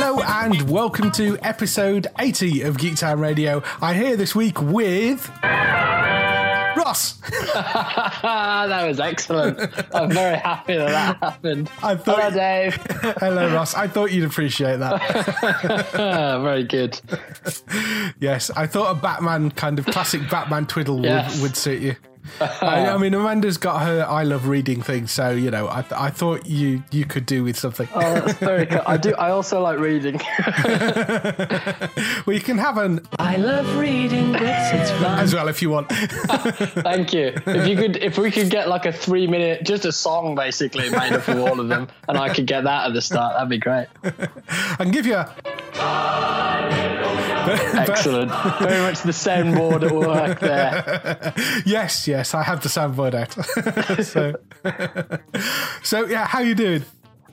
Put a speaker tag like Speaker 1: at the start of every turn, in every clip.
Speaker 1: Hello and welcome to episode 80 of Geek Time Radio. I'm here this week with Ross.
Speaker 2: that was excellent. I'm very happy that that happened.
Speaker 1: I thought-
Speaker 2: Hello, Dave.
Speaker 1: Hello, Ross. I thought you'd appreciate that.
Speaker 2: Very good.
Speaker 1: Yes, I thought a Batman kind of classic Batman twiddle
Speaker 2: Yes.
Speaker 1: would, would suit you. I, I mean, Amanda's got her I love reading thing, so you know, I, I thought you you could do with something.
Speaker 2: Oh, that's very good. I do. I also like reading.
Speaker 1: well, you can have an
Speaker 2: I love reading books. It's fun.
Speaker 1: as well if you want.
Speaker 2: Thank you. If you could, if we could get like a three minute, just a song basically made up of all of them, and I could get that at the start, that'd be great.
Speaker 1: I can give you a
Speaker 2: Excellent. Very much the soundboard at work there.
Speaker 1: yes, yes. I have the soundboard out. so, so yeah. How you doing?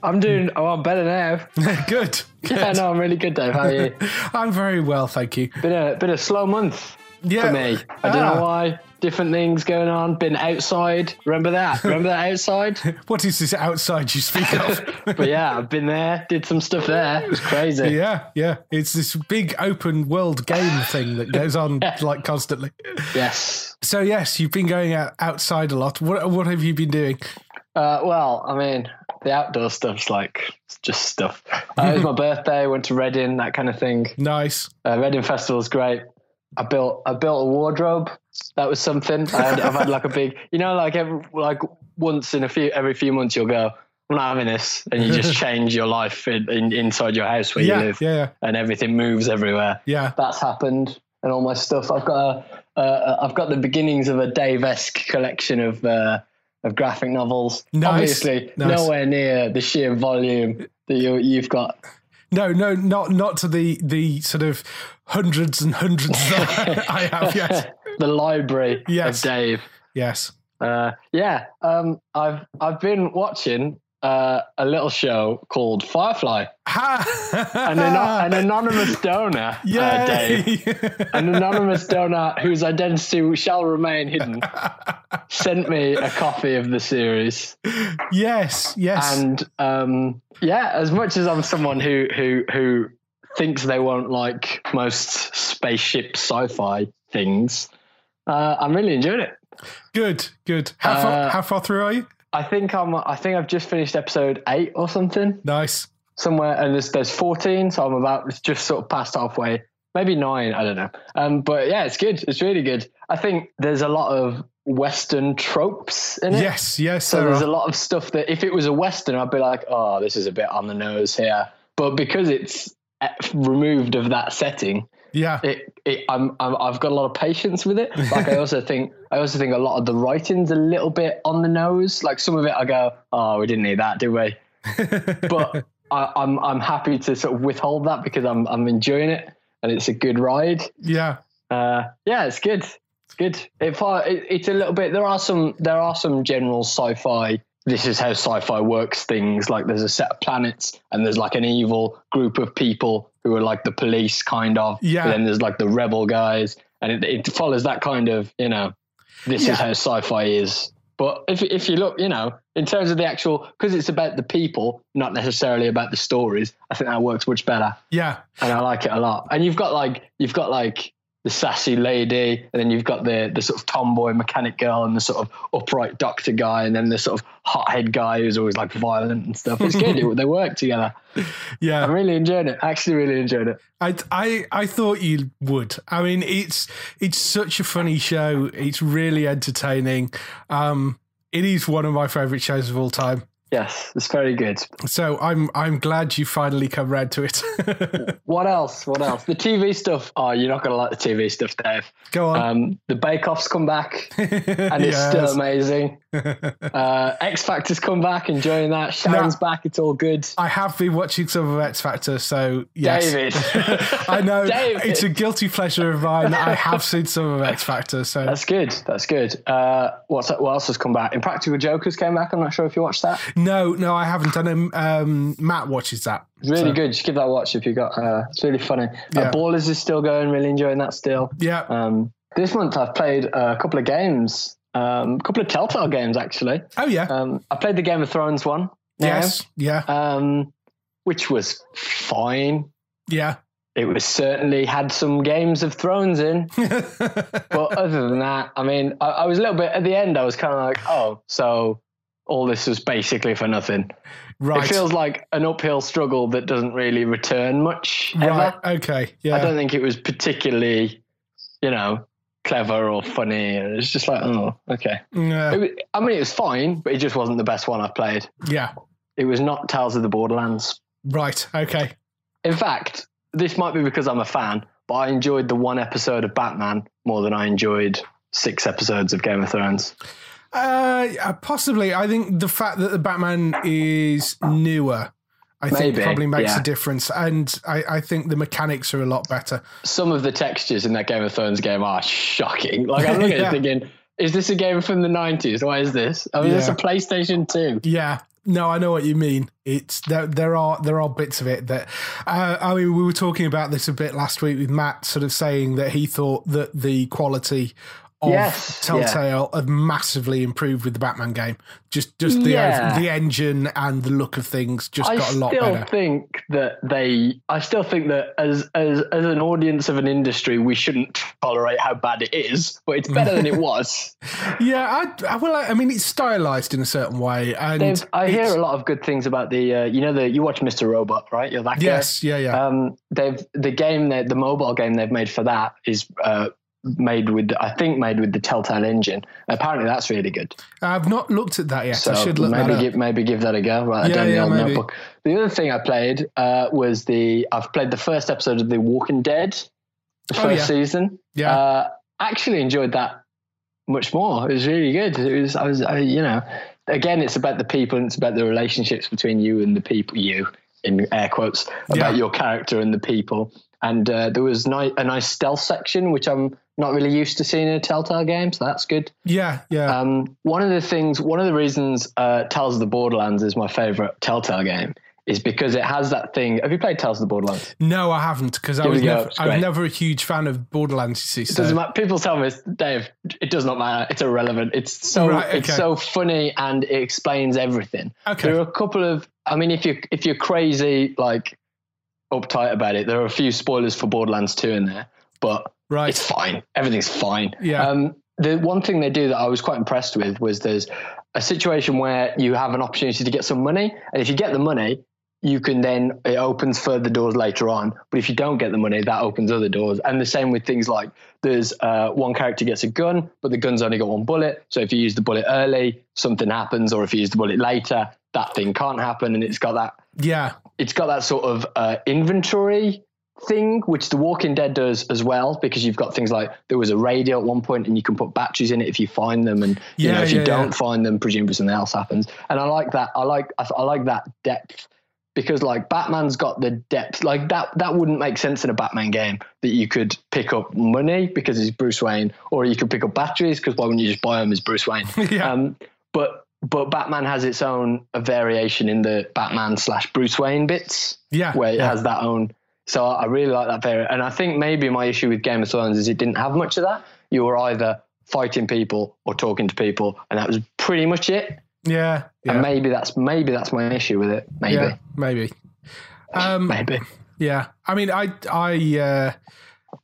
Speaker 2: I'm doing. Oh, I'm better now.
Speaker 1: Good.
Speaker 2: Yeah, no, I'm really good, Dave. How are you?
Speaker 1: I'm very well, thank you.
Speaker 2: Been a been a slow month
Speaker 1: Yeah.
Speaker 2: for me. I don't
Speaker 1: Ah.
Speaker 2: know why. Different things going on. Been outside. Remember that? Remember that outside?
Speaker 1: What is this outside you speak of?
Speaker 2: But yeah, I've been there. Did some stuff there. It was crazy.
Speaker 1: yeah, yeah. It's this big open world game thing that goes on like constantly.
Speaker 2: Yes.
Speaker 1: So yes, you've been going out outside a lot. What what have you been doing?
Speaker 2: Uh, well, I mean, the outdoor stuff's like just stuff. Uh, it was my birthday. Went to Reading, that kind of thing.
Speaker 1: Nice.
Speaker 2: Uh, Reading Festival's great. I built I built a wardrobe. That was something. I had, I've had like a big, you know, like every like once in a few every few months you'll go. I'm not having this, and you just change your life in, in, inside your house where
Speaker 1: Yeah,
Speaker 2: you live,
Speaker 1: yeah, yeah.
Speaker 2: and everything moves everywhere.
Speaker 1: Yeah.
Speaker 2: That's happened, and all my stuff. I've got a, uh, I've got the beginnings of a Dave-esque collection of uh, of graphic novels.
Speaker 1: Nice,
Speaker 2: Obviously,
Speaker 1: nice.
Speaker 2: nowhere near the sheer volume that you you've got.
Speaker 1: No, no, not not to the the sort of hundreds and hundreds that I have. Yes,
Speaker 2: the library
Speaker 1: Yes.
Speaker 2: of Dave.
Speaker 1: yes.
Speaker 2: Uh, yeah, um, I've I've been watching uh, a little show called Firefly.
Speaker 1: Ha!
Speaker 2: An, an anonymous donor, uh, Dave, an anonymous donor whose identity shall remain hidden, sent me a copy of the series.
Speaker 1: yes, yes.
Speaker 2: And um, yeah, as much as I'm someone who who who thinks they won't like most spaceship sci-fi things, uh, I'm really enjoying it.
Speaker 1: good, good. How far
Speaker 2: Uh,
Speaker 1: how far through are you?
Speaker 2: I think I'm. I think I've just finished episode eight or something
Speaker 1: Nice.
Speaker 2: somewhere, and there's there's 14, so I'm about just sort of past halfway, maybe nine. I don't know. Um, but yeah, it's good. It's really good. I think there's a lot of Western tropes in it.
Speaker 1: Yes, yes.
Speaker 2: So there's
Speaker 1: are.
Speaker 2: a lot of stuff that if it was a Western, I'd be like, oh, this is a bit on the nose here. But because it's eh, removed of that setting,
Speaker 1: yeah,
Speaker 2: it, it I'm, I'm I've got a lot of patience with it. Like I also think I also think a lot of the writing's a little bit on the nose. Like some of it, I go, oh, we didn't need that, did we? but I, I'm I'm happy to sort of withhold that because I'm I'm enjoying it and it's a good ride.
Speaker 1: yeah,
Speaker 2: Uh, yeah, it's good. It's good. It, it, it's a little bit. There are some. There are some general sci-fi. This is how sci-fi works. Things like there's a set of planets, and there's like an evil group of people who are like the police, kind of.
Speaker 1: Yeah.
Speaker 2: But then there's like the rebel guys, and it, it follows that kind of. You know, this
Speaker 1: Yeah.
Speaker 2: is how sci-fi is. But if if you look, you know, in terms of the actual, because it's about the people, not necessarily about the stories. I think that works much better
Speaker 1: yeah.
Speaker 2: and I like it a lot. And you've got like you've got like the sassy lady, and then you've got the the sort of tomboy mechanic girl, and the sort of upright doctor guy, and then the sort of hothead guy who's always like violent and stuff. It's good. It- they work together.
Speaker 1: Yeah.
Speaker 2: I'm really enjoying it. Actually, really enjoyed it.
Speaker 1: I, I I thought you would. I mean, it's it's such a funny show. It's really entertaining. Um, it is one of my favorite shows of all time.
Speaker 2: Yes, it's very good.
Speaker 1: So I'm I'm glad you finally come round to it.
Speaker 2: What else? What else? The TV stuff. Oh, you're not gonna like the TV stuff, Dave.
Speaker 1: Go on.
Speaker 2: Um, the Bake Off's come back, and it's
Speaker 1: Yes.
Speaker 2: still amazing. Uh, X Factor's come back, enjoying that. Sharon's
Speaker 1: No.
Speaker 2: back. It's all good.
Speaker 1: I have been watching some of X Factor, so yes.
Speaker 2: David.
Speaker 1: I know
Speaker 2: David.
Speaker 1: it's a guilty pleasure of mine. I have seen some of X Factor, so
Speaker 2: That's good. That's good. Uh, what's what else has come back? Impractical Jokers came back. I'm not sure if you watched that.
Speaker 1: no, no, I haven't. done know um, Matt watches that.
Speaker 2: Really
Speaker 1: So,
Speaker 2: good. Just give that a watch if you got. Uh, it's really funny.
Speaker 1: Yeah.
Speaker 2: Uh, Ballers is still going. Really enjoying that still.
Speaker 1: Yeah,
Speaker 2: Um, this month I've played a couple of games. Um, a couple of Telltale games actually.
Speaker 1: oh yeah,
Speaker 2: Um, I played the Game of Thrones one. now,
Speaker 1: yes, yeah,
Speaker 2: Um, which was fine.
Speaker 1: yeah.
Speaker 2: It was certainly had some Games of Thrones in, but other than that, I mean, I, I was a little bit at the end. I was kind of like, oh, so all this was basically for nothing.
Speaker 1: right,
Speaker 2: It feels like an uphill struggle that doesn't really return much ever.
Speaker 1: right, okay, yeah.
Speaker 2: I don't think it was particularly, you know, clever or funny. It's just like, oh, okay.
Speaker 1: Yeah,
Speaker 2: It I mean, it was fine, but it just wasn't the best one I've played.
Speaker 1: yeah,
Speaker 2: It was not Tales of the Borderlands.
Speaker 1: right, okay.
Speaker 2: In fact, this might be because I'm a fan, but I enjoyed the one episode of Batman more than I enjoyed six episodes of Game of Thrones.
Speaker 1: Uh, uh, possibly. I think the fact that the Batman is newer, I think
Speaker 2: Maybe,
Speaker 1: probably makes
Speaker 2: yeah.
Speaker 1: a difference, and I, I think the mechanics are a lot better.
Speaker 2: Some of the textures in that Game of Thrones game are shocking. Like I'm looking
Speaker 1: Yeah.
Speaker 2: at it thinking, is this a game from the 90s? Why is this? I mean, it's
Speaker 1: Yeah.
Speaker 2: a PlayStation 2.
Speaker 1: Yeah. No, I know what you mean. It's there. There are there are bits of it that uh, I mean. We were talking about this a bit last week with Matt, sort of saying that he thought that the quality of
Speaker 2: Yes,
Speaker 1: Telltale have massively improved with the Batman game. Just just the
Speaker 2: Yeah.
Speaker 1: the engine and the look of things just
Speaker 2: I
Speaker 1: got a lot better.
Speaker 2: I still think that they. I still think that as as as an audience of an industry, we shouldn't tolerate how bad it is, but it's better than it was.
Speaker 1: Yeah, I, I well, I mean, it's stylized in a certain way, and
Speaker 2: They've, I hear a lot of good things about the. Uh, you know, the you watch Mr. Robot, right? You're that guy.
Speaker 1: Yes, yeah, yeah.
Speaker 2: Um, they've the game that the mobile game they've made for that is uh, made with I think made with the Telltale engine. Apparently, that's really good.
Speaker 1: I've not looked at that yet.
Speaker 2: So
Speaker 1: I should look
Speaker 2: maybe
Speaker 1: that up.
Speaker 2: give maybe give that a go. Right,
Speaker 1: Yeah,
Speaker 2: the
Speaker 1: yeah, maybe.
Speaker 2: notebook. The other thing I played uh, was the I've played the first episode of The Walking Dead, the
Speaker 1: Oh,
Speaker 2: first
Speaker 1: yeah.
Speaker 2: season.
Speaker 1: Yeah.
Speaker 2: uh, actually enjoyed that much more. It was really good. It was I was I, you know again it's about the people and it's about the relationships between you and the people you in air quotes about
Speaker 1: Yeah.
Speaker 2: your character and the people. And uh, there was ni- a nice stealth section, which I'm not really used to seeing in a Telltale game, so that's good.
Speaker 1: yeah, yeah.
Speaker 2: Um, one of the things, one of the reasons uh, Tales of the Borderlands is my favorite Telltale game is because it has that thing. Have you played Tales of the Borderlands?
Speaker 1: no, I haven't because I was never, I was never a huge fan of Borderlands. You see,
Speaker 2: It
Speaker 1: so
Speaker 2: doesn't matter. People tell me, Dave, it does not matter. It's irrelevant. It's so
Speaker 1: Right,
Speaker 2: it's so funny and it explains everything.
Speaker 1: Okay.
Speaker 2: There are a couple of. I mean, if you if you're crazy like uptight about it, there are a few spoilers for Borderlands 2 in there, but
Speaker 1: right.
Speaker 2: it's fine. Everything's fine.
Speaker 1: Yeah.
Speaker 2: Um, the one thing they do that I was quite impressed with was there's a situation where you have an opportunity to get some money, and if you get the money, you can then it opens further doors later on. But if you don't get the money, that opens other doors. And the same with things like there's uh, one character gets a gun, but the gun's only got one bullet. So if you use the bullet early, something happens, or if you use the bullet later, that thing can't happen. And it's got that
Speaker 1: yeah,
Speaker 2: it's got that sort of uh, inventory thing, which The Walking Dead does as well, because you've got things like there was a radio at one point, and you can put batteries in it if you find them, and you know
Speaker 1: Yeah,
Speaker 2: if you
Speaker 1: yeah,
Speaker 2: don't
Speaker 1: yeah.
Speaker 2: find them, presumably something else happens. And I like that. I like I, I like that depth because like Batman's got the depth. Like that that wouldn't make sense in a Batman game that you could pick up money because he's Bruce Wayne, or you could pick up batteries because why wouldn't you just buy them as Bruce Wayne?
Speaker 1: Yeah.
Speaker 2: Um, but but Batman has its own variation in the Batman slash Bruce Wayne bits
Speaker 1: yeah.
Speaker 2: where it
Speaker 1: yeah.
Speaker 2: has that own. So I really like that variant. And I think maybe my issue with Game of Thrones is it didn't have much of that. You were either fighting people or talking to people, and that was pretty much it.
Speaker 1: yeah, yeah.
Speaker 2: And maybe that's maybe that's my issue with it. Maybe,
Speaker 1: Yeah, maybe. Um,
Speaker 2: maybe.
Speaker 1: Yeah, I mean, I, I, uh,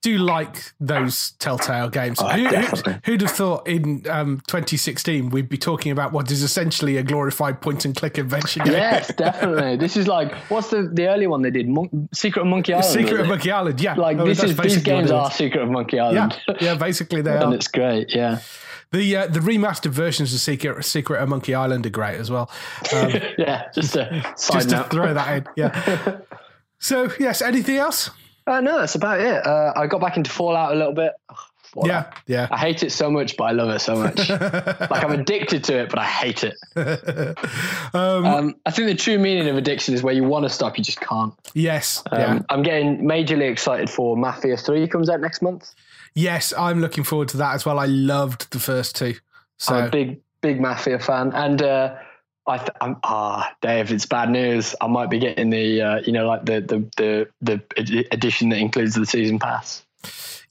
Speaker 1: do like those Telltale games.
Speaker 2: Oh,
Speaker 1: Who,
Speaker 2: definitely.
Speaker 1: would have thought in um, 2016 we'd be talking about what is essentially a glorified point and click adventure game?
Speaker 2: Yes, definitely. This is like what's the the early one they did? Mon- Secret of Monkey Island.
Speaker 1: Secret of? Monkey Island, yeah.
Speaker 2: Like
Speaker 1: Oh,
Speaker 2: this is these
Speaker 1: basically what
Speaker 2: games are. Secret of Monkey Island.
Speaker 1: yeah, basically they
Speaker 2: and
Speaker 1: are.
Speaker 2: And it's great. Yeah,
Speaker 1: The uh, the remastered versions of Secret Secret of Monkey Island are great as well. Um,
Speaker 2: yeah. Just a
Speaker 1: just to throw that in, yeah. So yes, anything else?
Speaker 2: Uh, no, that's about it. Uh, I got back into Fallout a little bit. Ugh, Fallout.
Speaker 1: Yeah, yeah.
Speaker 2: I hate it so much, but I love it so much. like I'm addicted to it, but I hate it. um, I think the true meaning of addiction is where you want to stop, you just can't.
Speaker 1: Yes,
Speaker 2: Um,
Speaker 1: yeah.
Speaker 2: I'm getting majorly excited for Mafia 3 comes out next month.
Speaker 1: Yes, I'm looking forward to that as well. I loved the first two. So
Speaker 2: I'm a big, big Mafia fan. And uh, I th- I'm, ah, Dave, it's bad news. I might be getting the, uh, you know, like the, the, the, the edition that includes the season pass.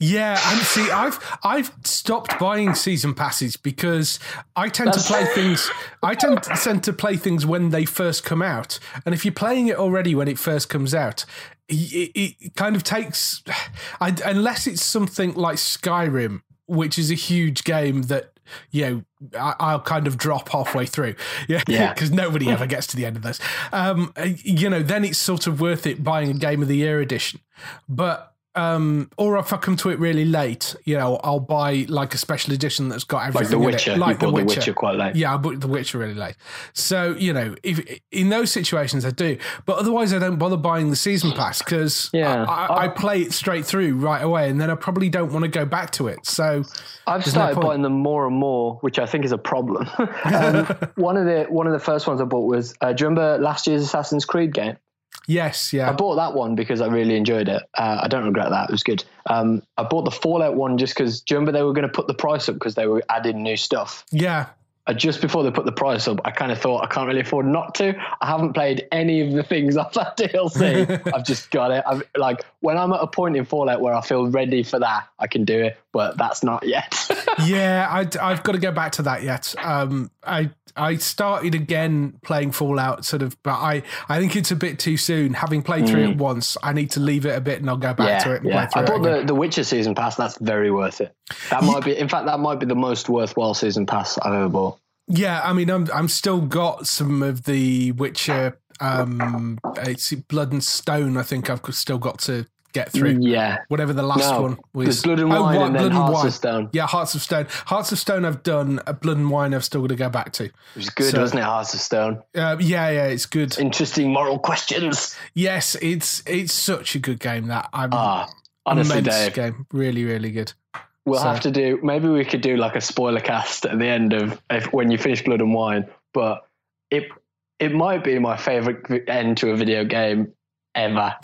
Speaker 1: Yeah, and see, I've I've stopped buying season passes because I tend to play things. I tend to, tend to play things when they first come out, and if you're playing it already when it first comes out, it, it kind of takes. I, unless it's something like Skyrim, which is a huge game that you know I, I'll kind of drop halfway through. Yeah,
Speaker 2: Yeah.
Speaker 1: because nobody ever gets to the end of this. Um, you know, then it's sort of worth it buying a Game of the Year edition, but um, or if I come to it really late, you know, I'll buy like a special edition that's got everything.
Speaker 2: Like
Speaker 1: everything.
Speaker 2: The
Speaker 1: in
Speaker 2: Witcher.
Speaker 1: It,
Speaker 2: you
Speaker 1: like
Speaker 2: bought The Witcher quite late.
Speaker 1: Yeah, I bought The Witcher really late. So you know, if in those situations I do, but otherwise I don't bother buying the season pass because
Speaker 2: Yeah.
Speaker 1: I, I, I play it straight through right away, and then I probably don't want to go back to it. So
Speaker 2: I've
Speaker 1: There's no
Speaker 2: started buying them more and more, which I think is a problem. um, one of the one of the first ones I bought was uh, do you remember last year's Assassin's Creed game?
Speaker 1: Yes, yeah.
Speaker 2: I bought that one because I really enjoyed it. Uh, I don't regret that; it was good. Um, I bought the Fallout one just because. Do you remember they were going to put the price up because they were adding new stuff?
Speaker 1: yeah.
Speaker 2: Uh, just before they put the price up, I kind of thought I can't really afford not to. I haven't played any of the things off that DLC. I've just got it. I've like when I'm at a point in Fallout where I feel ready for that, I can do it, but that's not yet.
Speaker 1: yeah, I, I've got to go back to that yet. Um, I I started again playing Fallout, sort of, but I I think it's a bit too soon. Having played through it once, I need to leave it a bit, and I'll go back to it and
Speaker 2: Mm. yeah. I bought. The, the Witcher season pass. That's very worth it. That might be, in fact, that might be the most worthwhile season pass I've ever bought.
Speaker 1: Yeah, I mean, I'm I'm still got some of the Witcher. Um, it's Blood and Stone. I think I've still got to get through.
Speaker 2: Yeah.
Speaker 1: Whatever the last
Speaker 2: No,
Speaker 1: one was.
Speaker 2: Blood and Wine and then Hearts of Stone.
Speaker 1: Yeah, Hearts of Stone. Hearts of Stone. I've done. Uh, Blood and Wine. I've still got to go back to.
Speaker 2: It was good,
Speaker 1: So-
Speaker 2: wasn't it? Hearts of Stone.
Speaker 1: Uh, yeah, yeah, it's good.
Speaker 2: Interesting moral questions.
Speaker 1: Yes, it's it's such a good game that I'm.
Speaker 2: Ah, honestly, Dave,
Speaker 1: game. Really, really good.
Speaker 2: we'll
Speaker 1: so-
Speaker 2: have to do. Maybe we could do like a spoiler cast at the end of if, when you finish Blood and Wine. But it it might be my favorite end to a video game ever.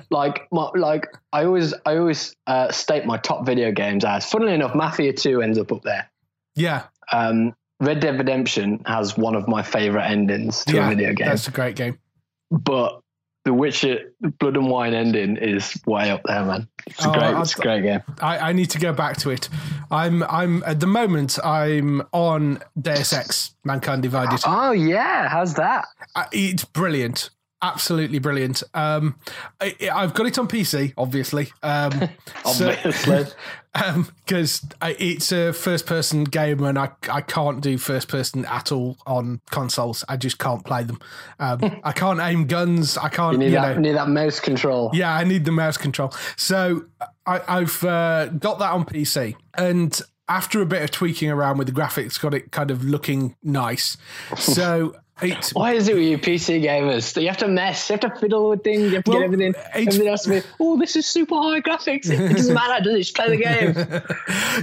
Speaker 2: like my, like I always I always uh, state my top video games as. Funnily enough, Mafia Two ends up up there.
Speaker 1: yeah,
Speaker 2: Um, Red Dead Redemption has one of my favorite endings to
Speaker 1: yeah,
Speaker 2: a video game,
Speaker 1: that's a great game.
Speaker 2: but The Witcher Blood and Wine ending is way up there, man. It's a
Speaker 1: Oh,
Speaker 2: great,
Speaker 1: I'd-
Speaker 2: it's a great game.
Speaker 1: I, I need to go back to it. I'm I'm at the moment I'm on Deus Ex Mankind Divided.
Speaker 2: Oh yeah, how's that?
Speaker 1: Uh, It's brilliant. Absolutely brilliant. Um, I, I've got it on PC, obviously. Um,
Speaker 2: Obviously.
Speaker 1: because it's a first person game and I, I can't do first person at all on consoles. I just can't play them. Um, I can't aim guns. I can't,
Speaker 2: You
Speaker 1: you,
Speaker 2: need
Speaker 1: know.
Speaker 2: that, need that mouse control.
Speaker 1: Yeah, I need the mouse control. So I, I've uh, got that on PC, and after a bit of tweaking around with the graphics, got it kind of looking nice. So it's
Speaker 2: Why is it with you PC gamers? You have to mess, you have to fiddle with things, you have to
Speaker 1: Well,
Speaker 2: get everything.
Speaker 1: it's-
Speaker 2: Everything to be, oh, this is super high graphics. It, it doesn't matter, does it? Just play the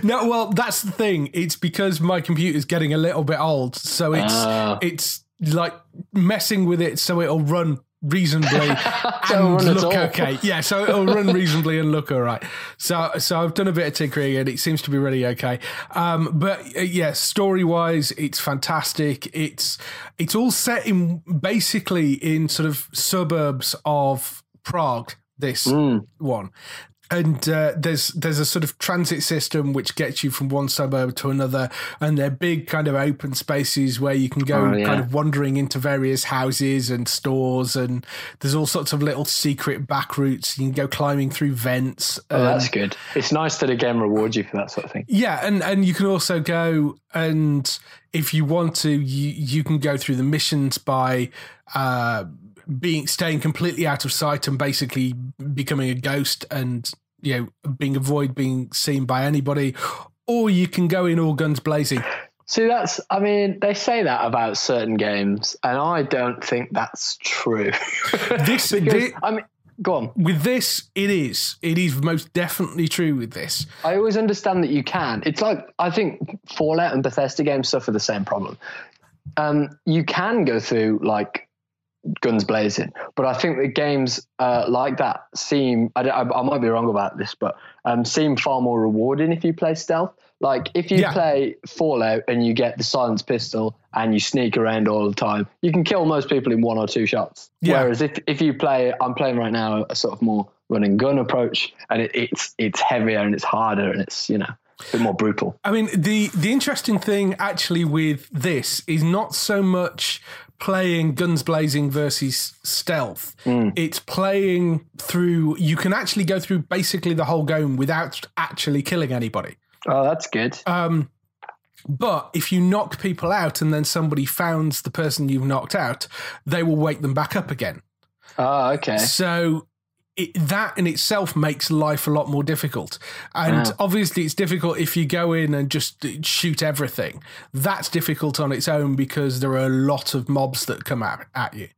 Speaker 2: game.
Speaker 1: no, well, that's the thing. It's because my computer's getting a little bit old, so it's
Speaker 2: Ah.
Speaker 1: it's like messing with it so it'll run reasonably and look okay. Yeah, so it'll run reasonably and look all right. So so I've done a bit of tinkering and it seems to be really okay. Um, but uh, yeah, story wise, it's fantastic. It's it's all set in basically in sort of suburbs of Prague. This
Speaker 2: Mm.
Speaker 1: one. And uh, there's there's a sort of transit system which gets you from one suburb to another, and they're big kind of open spaces where you can go
Speaker 2: Oh, yeah.
Speaker 1: kind of wandering into various houses and stores, and there's all sorts of little secret back routes. You can go climbing through vents.
Speaker 2: Oh, that's
Speaker 1: um,
Speaker 2: good. It's nice that a game rewards you for that sort of thing.
Speaker 1: yeah, and and you can also go and if you want to, you you can go through the missions by uh being staying completely out of sight and basically becoming a ghost and you know being avoid being seen by anybody, or you can go in all guns blazing.
Speaker 2: See, that's, I mean, they say that about certain games, and I don't think that's true.
Speaker 1: This,
Speaker 2: because, I mean, go on.
Speaker 1: with this, it is it is most definitely true with this.
Speaker 2: I always understand that you can. It's like, I think Fallout and Bethesda games suffer the same problem. Um, you can go through like guns blazing, but I think the games uh, like that seem, I, I, I might be wrong about this, but um, seem far more rewarding if you play stealth. Like if you
Speaker 1: Yeah.
Speaker 2: play Fallout and you get the silence pistol and you sneak around all the time, you can kill most people in one or two shots.
Speaker 1: Yeah.
Speaker 2: Whereas if, if you play, I'm playing right now a sort of more run and gun approach, and it, it's it's heavier and it's harder and it's you know a bit more brutal.
Speaker 1: I mean, the the interesting thing actually with this is not so much playing guns blazing versus stealth. It's playing through. You can actually go through basically the whole game without actually killing anybody.
Speaker 2: Oh, that's good.
Speaker 1: Um, but if you knock people out and then somebody founds the person you've knocked out, they will wake them back up again.
Speaker 2: oh, okay.
Speaker 1: So it, that in itself makes life a lot more difficult. And
Speaker 2: Wow.
Speaker 1: obviously, it's difficult if you go in and just shoot everything. That's difficult on its own because there are a lot of mobs that come at, at you.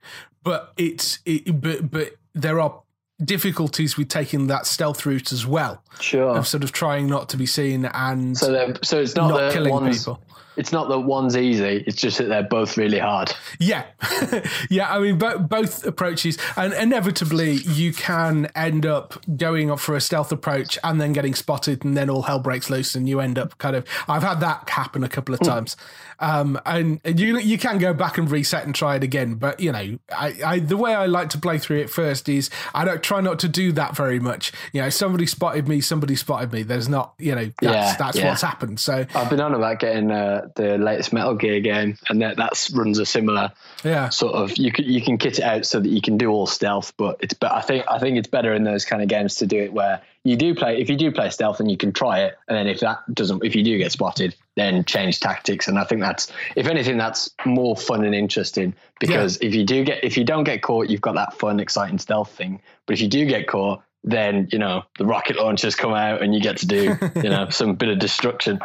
Speaker 1: But it's it, but but there are difficulties with taking that stealth route as well
Speaker 2: Sure.
Speaker 1: of sort of trying not to be seen and
Speaker 2: So so it's not,
Speaker 1: not killing people.
Speaker 2: It's not that one's easy. It's just that they're both really hard.
Speaker 1: Yeah, yeah. I mean, bo- both approaches, and inevitably, you can end up going up for a stealth approach and then getting spotted, and then all hell breaks loose, and you end up kind of. I've had that happen a couple of hmm. times, um, and you you can go back and reset and try it again. But you know, I, I the way I like to play through it first is I don't try not to do that very much. You know, somebody spotted me, somebody spotted me. There's not, you know, that's
Speaker 2: Yeah,
Speaker 1: that's
Speaker 2: yeah.
Speaker 1: what's happened. So
Speaker 2: I've been on about getting uh, the latest Metal Gear game, and that that's runs a similar
Speaker 1: yeah,
Speaker 2: sort of. You can you can kit it out so that you can do all stealth, but it's. But I think I think it's better in those kind of games to do it where you do play. If you do play stealth, and you can try it, and then if that doesn't, if you do get spotted, then change tactics. And I think that's, if anything, that's more fun and interesting because if you do get if you don't get caught, you've got that fun, exciting stealth thing. But if you do get caught, then you know the rocket launchers come out and you get to do you know some bit of destruction.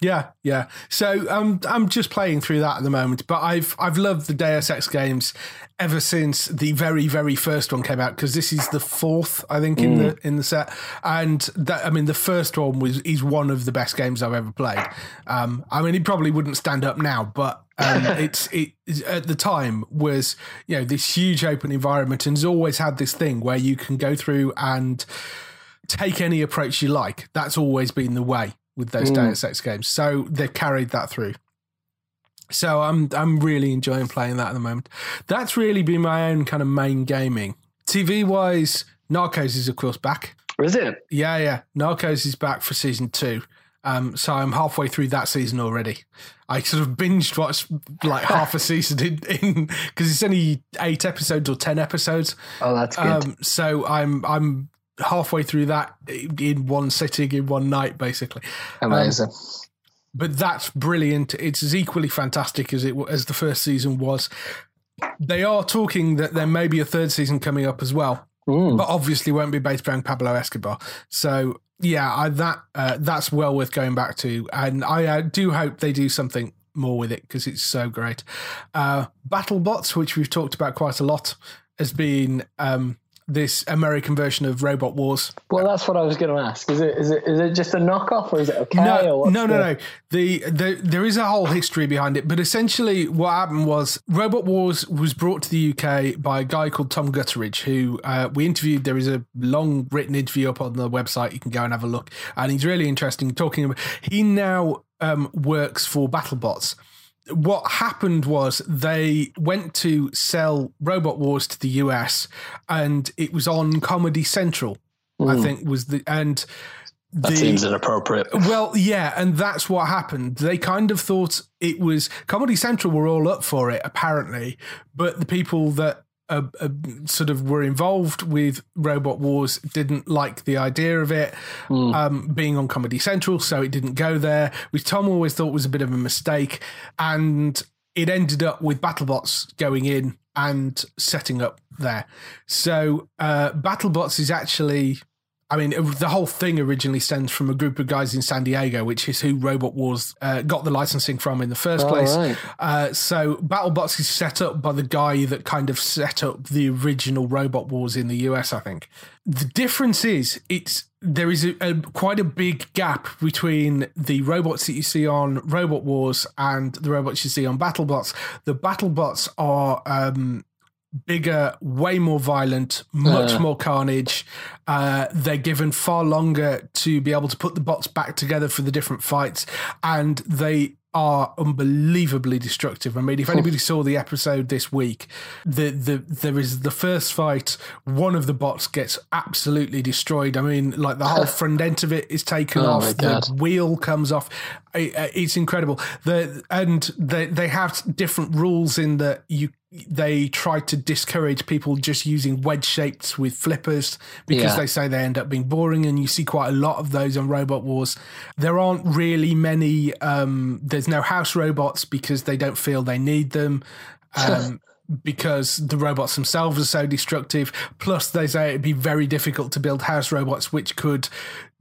Speaker 1: Yeah, yeah. So um, I'm just playing through that at the moment, but I've I've loved the Deus Ex games ever since the very very first one came out because this is the fourth I think in the in the set, and that I mean the first one was is one of the best games I've ever played. Um, I mean it probably wouldn't stand up now, but um, it's it at the time was you know this huge open environment and has always had this thing where you can go through and take any approach you like. That's always been the way with those Deus Ex games. So they've carried that through. So I'm I'm really enjoying playing that at the moment. That's really been my own kind of main gaming. TV wise, Narcos is of course back.
Speaker 2: Is it?
Speaker 1: Yeah, yeah. Narcos is back for season two. Um, so I'm halfway through that season already. I sort of binged watched like half a season in because it's only eight episodes or ten episodes.
Speaker 2: Oh, that's good.
Speaker 1: Um, so I'm I'm halfway through that in one sitting in one night, basically.
Speaker 2: Amazing.
Speaker 1: But that's brilliant. It's as equally fantastic as it as the first season was. They are talking that there may be a third season coming up as well, but obviously won't be based around Pablo Escobar. So yeah, I, that uh, that's well worth going back to, and I uh, do hope they do something more with it because it's so great. Uh, BattleBots, which we've talked about quite a lot, has been um, this American version of Robot Wars.
Speaker 2: Well, that's what I was going to ask. Is it is it is it just a knockoff or is it okay? or
Speaker 1: No, no, no,
Speaker 2: the-
Speaker 1: no. The, the there is a whole history behind it, but essentially, what happened was Robot Wars was brought to the UK by a guy called Tom Gutteridge, who uh, we interviewed. There is a long written interview up on the website. You can go and have a look, and he's really interesting. Talking about he now um, works for BattleBots. What happened was they went to sell Robot Wars to the US, and it was on Comedy Central I hmm. think was the and
Speaker 2: That seems inappropriate.
Speaker 1: well, yeah, and that's what happened. They kind of thought it was Comedy Central were all up for it, apparently, but the people that uh, uh, sort of were involved with Robot Wars didn't like the idea of it um, being on Comedy Central, so it didn't go there, which Tom always thought was a bit of a mistake, and it ended up with BattleBots going in and setting up there. So uh, BattleBots is actually I mean, the whole thing originally stems from a group of guys in San Diego, which is who Robot Wars uh, got the licensing from in the first
Speaker 2: Oh,
Speaker 1: place.
Speaker 2: right.
Speaker 1: Uh, so BattleBots is set up by the guy that kind of set up the original Robot Wars in the US, I think. The difference is it's there is a, a quite a big gap between the robots that you see on Robot Wars and the robots you see on BattleBots. The BattleBots are um, bigger, way more violent, much
Speaker 2: Uh.
Speaker 1: more carnage. Uh, they're given far longer to be able to put the bots back together for the different fights, and they are unbelievably destructive. I mean, if anybody saw the episode this week, the the there is the first fight. One of the bots gets absolutely destroyed. I mean, like the whole front end of it is taken
Speaker 2: Oh
Speaker 1: off. The wheel comes off. It- It's incredible. The and they they have different rules in that you they try to discourage people just using wedge shapes with flippers because
Speaker 2: Yeah.
Speaker 1: they say they end up being boring and you see quite a lot of those on robot wars there aren't really many um there's no house robots because they don't feel they need them um because the robots themselves are so destructive plus they say it'd be very difficult to build house robots which could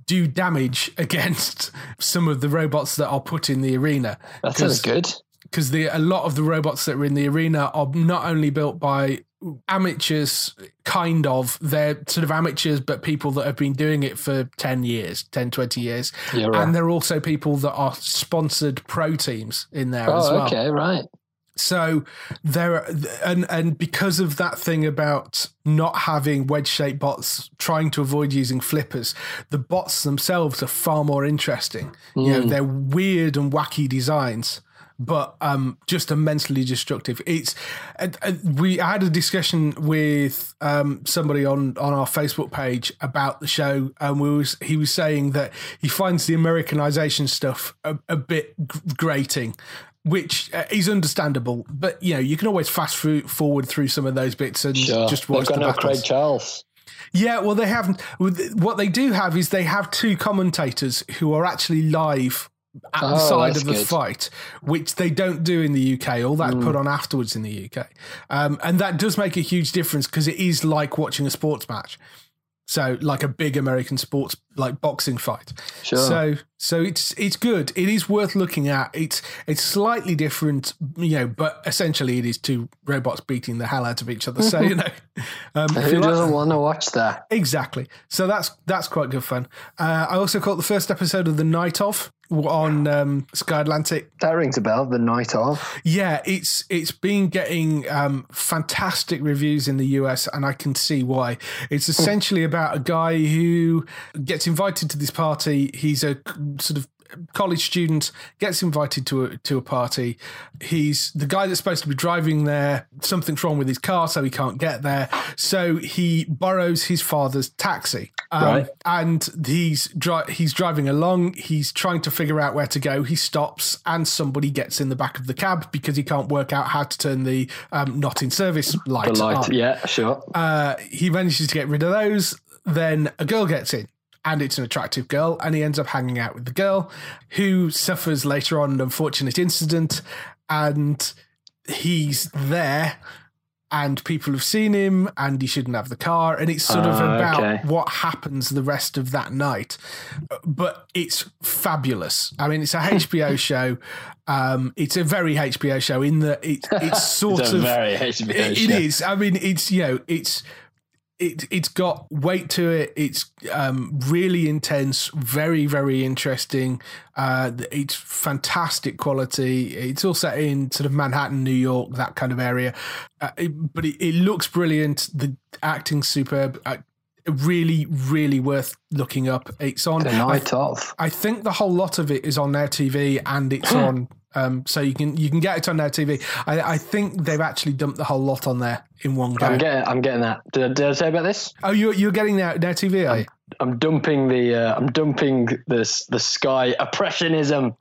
Speaker 1: do damage against some of the robots that are put in the arena
Speaker 2: That sounds good.
Speaker 1: Because the a lot of the robots that are in the arena are not only built by amateurs kind of they're sort of amateurs but people that have been doing it for 10 years 10 20 years
Speaker 2: Yeah, right.
Speaker 1: and they're also people that are sponsored pro teams in there oh, as
Speaker 2: Oh,
Speaker 1: well
Speaker 2: okay, right.
Speaker 1: so there, are, and and because of that thing about not having wedge shaped bots, trying to avoid using flippers, the bots themselves are far more interesting. You know, hmm. they're weird and wacky designs, but um, just immensely destructive. It's and we had a discussion with um, somebody on on our Facebook page about the show, and we was he was saying that he finds the Americanization stuff a, a bit grating which uh, is understandable. But you know, you can always fast through, forward through some of those bits and
Speaker 2: Sure.
Speaker 1: just watch
Speaker 2: They've
Speaker 1: the
Speaker 2: no. Craig Charles.
Speaker 1: Yeah, well, they haven't. What they do have is they have two commentators who are actually live at the
Speaker 2: Oh,
Speaker 1: of the
Speaker 2: good.
Speaker 1: fight, which they don't do in the UK. All that's put on afterwards in the UK, um, and that does make a huge difference because it is like watching a sports match. So, like a big American sports, like boxing fight.
Speaker 2: Sure.
Speaker 1: So, so it's it's good. It is worth looking at. It's it's slightly different, you know, but essentially it is two robots beating the hell out of each other. So you know, um,
Speaker 2: Who
Speaker 1: like-
Speaker 2: doesn't want to watch that?
Speaker 1: Exactly. So that's that's quite good fun. Uh, I also caught the first episode of The Night Of on um, Sky Atlantic.
Speaker 2: That rings a bell. The night of.
Speaker 1: Yeah, it's it's been getting um, fantastic reviews in the US, and I can see why. It's essentially about a guy who gets invited to this party. He's a sort of college student gets invited to a to a party. He's the guy that's supposed to be driving there. Something's wrong with his car, so he can't get there. So he borrows his father's taxi, um,
Speaker 2: Right.
Speaker 1: and he's dri- he's driving along. He's trying to figure out where to go. He stops, and somebody gets in the back of the cab because he can't work out how to turn the um, not in service light,
Speaker 2: The light.
Speaker 1: on.
Speaker 2: Yeah, sure.
Speaker 1: Uh, he manages to get rid of those. Then a girl gets in, and it's an attractive girl, and he ends up hanging out with the girl, who suffers later on an unfortunate incident, and he's there. And people have seen him, and he shouldn't have the car. And it's sort of
Speaker 2: Ah,
Speaker 1: about
Speaker 2: okay.
Speaker 1: what happens the rest of that night. But it's fabulous. I mean, it's a HBO show. Um, it's a very HBO show in that it, it's sort
Speaker 2: It's
Speaker 1: of
Speaker 2: very HBO
Speaker 1: it- it is. I mean, it's you know, it's it it's got weight to it. It's um, really intense, very very interesting. Uh, it's fantastic quality. It's all set in sort of Manhattan, New York, that kind of area. Uh, it- but it, it looks brilliant. The acting's superb. Uh, really, really worth looking up. It's on.
Speaker 2: The
Speaker 1: I
Speaker 2: night of.
Speaker 1: I think the whole lot of it is on their TV and it's on. Um, so you can you can get it on their TV. I, I think they've actually dumped the whole lot on there in one go.
Speaker 2: I'm getting. I'm getting that. Did I, did I say about this?
Speaker 1: oh, you're you're getting Now, Now TV, are you?
Speaker 2: I'm dumping the uh, I'm dumping this the Sky oppressionism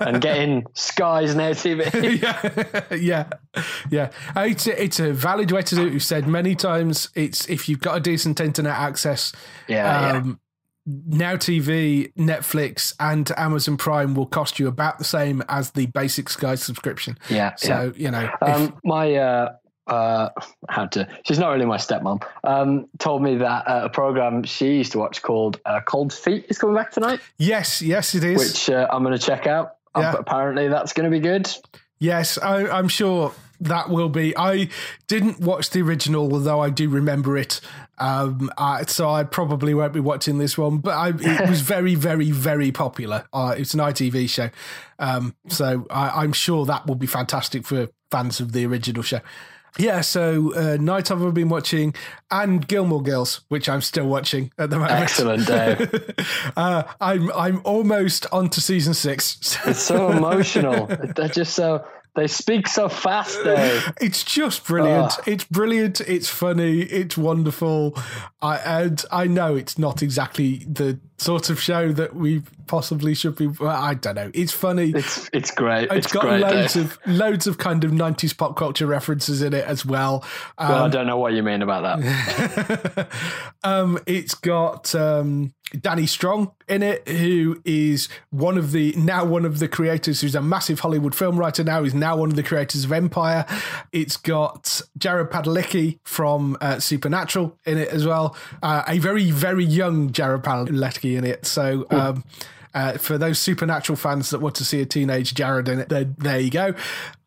Speaker 2: and getting Sky's now TV.
Speaker 1: yeah, yeah, yeah. Uh, It's a, it's a valid way to do it. We've said many times. It's if you've got a decent internet access.
Speaker 2: Yeah, yeah.
Speaker 1: um, Now TV, Netflix, and Amazon Prime will cost you about the same as the basic Sky subscription.
Speaker 2: Yeah,
Speaker 1: So you know, if-
Speaker 2: Um, my uh, uh, had to. She's not really my stepmom. Um, told me that uh, a program she used to watch called uh, Cold Feet is coming back tonight,
Speaker 1: yes, yes, it is.
Speaker 2: which uh, I'm going to check out. Uh,
Speaker 1: Yeah.
Speaker 2: apparently, that's going to be good.
Speaker 1: Yes, I, I'm sure that will be. I didn't watch the original, although I do remember it. Um, I, so I probably won't be watching this one, but I, it was very, very, very popular. Uh, it's an ITV show, um, so I, I'm sure that will be fantastic for fans of the original show. Yeah, so uh, Night of I've been watching, and Gilmore Girls, which I'm still watching at the moment.
Speaker 2: Excellent, Dave.
Speaker 1: uh, I'm I'm almost on to season six.
Speaker 2: It's so emotional. They're just so they speak so fast, Dave.
Speaker 1: It's just brilliant.
Speaker 2: Ah.
Speaker 1: It's brilliant. It's funny. It's wonderful. I and I know it's not exactly the sort of show that we possibly should be. Well, I don't know. It's funny.
Speaker 2: It's it's great.
Speaker 1: it's
Speaker 2: It's,
Speaker 1: got
Speaker 2: great,
Speaker 1: loads of loads of kind of nineties pop culture references in it as well. Um,
Speaker 2: Well, I don't know what you mean about that.
Speaker 1: um, it's got um, Danny Strong in it, who is one of the now one of the creators, who's a massive Hollywood film writer now. He's now one of the creators of Empire. It's got Jared Padalecki from uh, Supernatural in it as well. Uh, a very very young Jared Padalecki in it. So. Um, uh, for those supernatural fans that want to see a teenage Jared in it, there, there you go.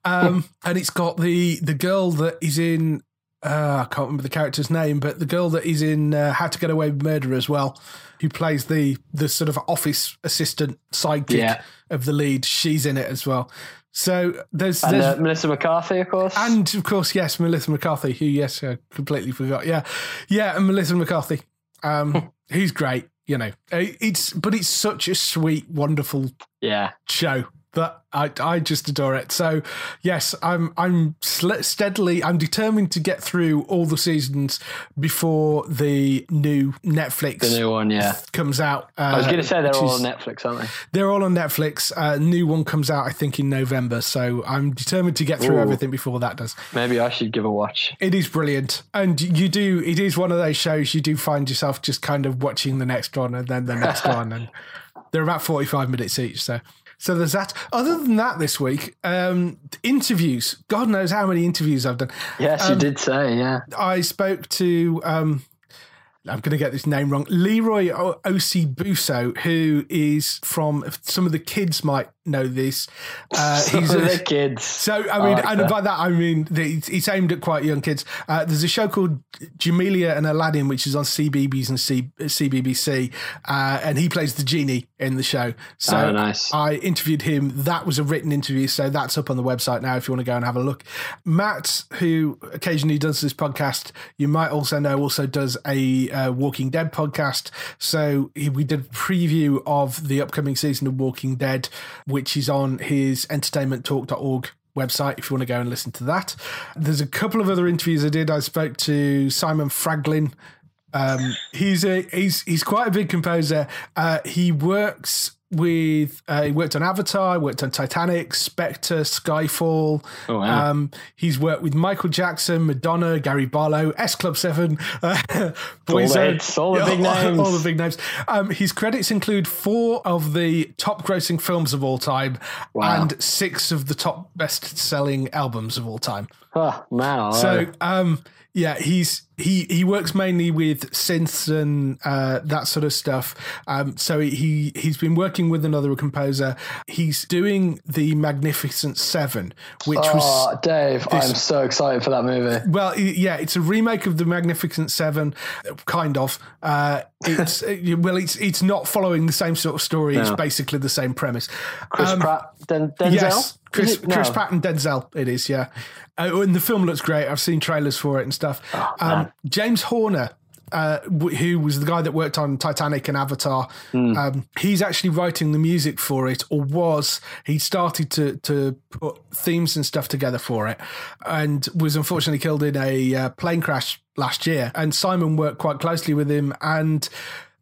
Speaker 1: Um, and it's got the the girl that is in uh, I can't remember the character's name, but the girl that is in uh, How to Get Away with Murder as well, who plays the the sort of office assistant sidekick
Speaker 2: Yeah.
Speaker 1: of the lead, she's in it as well. So there's
Speaker 2: And
Speaker 1: there's
Speaker 2: uh, Melissa McCarthy, of course.
Speaker 1: and of course, yes, Melissa McCarthy, who yes, I completely forgot. Yeah, yeah, and Melissa McCarthy, um, who's great. You know, it's but it's such a sweet, wonderful
Speaker 2: yeah,
Speaker 1: show that I I just adore it. So yes, I'm I'm steadily I'm determined to get through all the seasons before the new Netflix
Speaker 2: the new one. Yeah,
Speaker 1: comes out. Uh,
Speaker 2: I was going to say they're all
Speaker 1: is-
Speaker 2: on Netflix, aren't they?
Speaker 1: They're all on Netflix. Uh, new one comes out I think in November. So I'm determined to get through
Speaker 2: Ooh.
Speaker 1: everything before that does.
Speaker 2: Maybe I should give a watch.
Speaker 1: It is brilliant, and you do. It is one of those shows you do find yourself just kind of watching the next one and then the next one, and they're about forty-five minutes each. So, so there's that. Other than that, this week, um, interviews. God knows how many interviews I've done.
Speaker 2: Yes,
Speaker 1: Um,
Speaker 2: you did say. Yeah.
Speaker 1: I spoke to. Um, I'm going to get this name wrong. Leroy O- Buso, who is from. Some of the kids might know this. Uh, he's a,
Speaker 2: the kids.
Speaker 1: so I mean,
Speaker 2: like
Speaker 1: and
Speaker 2: that.
Speaker 1: by that I mean it's, it's aimed at quite young kids. Uh, there's a show called Jamillah and Aladdin, which is on CBBS and C, CBBC, uh, and he plays the genie in the show. So
Speaker 2: Oh, nice.
Speaker 1: I interviewed him. That was a written interview, so that's up on the website now if you want to go and have a look. Matt, who occasionally does this podcast, you might also know, also does a uh, Walking Dead podcast. So we did a preview of the upcoming season of Walking Dead, which is on his entertainmenttalk.org website if you want to go and listen to that. There's a couple of other interviews I did. I spoke to Simon Franglen. Um, he's a he's he's quite a big composer. Uh, he works with uh, he worked on Avatar, worked on Titanic, Spectre, Skyfall.
Speaker 2: Oh, wow.
Speaker 1: Um, he's worked with Michael Jackson, Madonna, Gary Barlow, S Club Seven, uh, Boyzone.
Speaker 2: all the big names.
Speaker 1: all the big names. Um, his credits include four of the top grossing films of all time
Speaker 2: Wow.
Speaker 1: and six of the top best selling albums of all time.
Speaker 2: Oh. I
Speaker 1: So um yeah, he's he he works mainly with synths and uh, that sort of stuff. Um, so he he's been working with another composer. He's doing the Magnificent Seven, which was
Speaker 2: Oh, Dave,
Speaker 1: this-
Speaker 2: I'm so excited for that movie.
Speaker 1: well, yeah, it's a remake of the Magnificent Seven, kind of. Uh, it's uh, well, it's it's not following the same sort of story. It's basically the same premise.
Speaker 2: Chris
Speaker 1: Um,
Speaker 2: Pratt, Den- Denzel.
Speaker 1: Yes, Chris.
Speaker 2: No.
Speaker 1: Chris Pratt and Denzel. It is, yeah. Uh, and the film looks great. I've seen trailers for it and stuff.
Speaker 2: Oh,
Speaker 1: um, James Horner. Uh, who was the guy that worked on Titanic and Avatar?
Speaker 2: Hmm.
Speaker 1: Um, he's actually writing the music for it, or was he started to to put themes and stuff together for it, and was unfortunately killed in a uh, plane crash last year. And Simon worked quite closely with him, and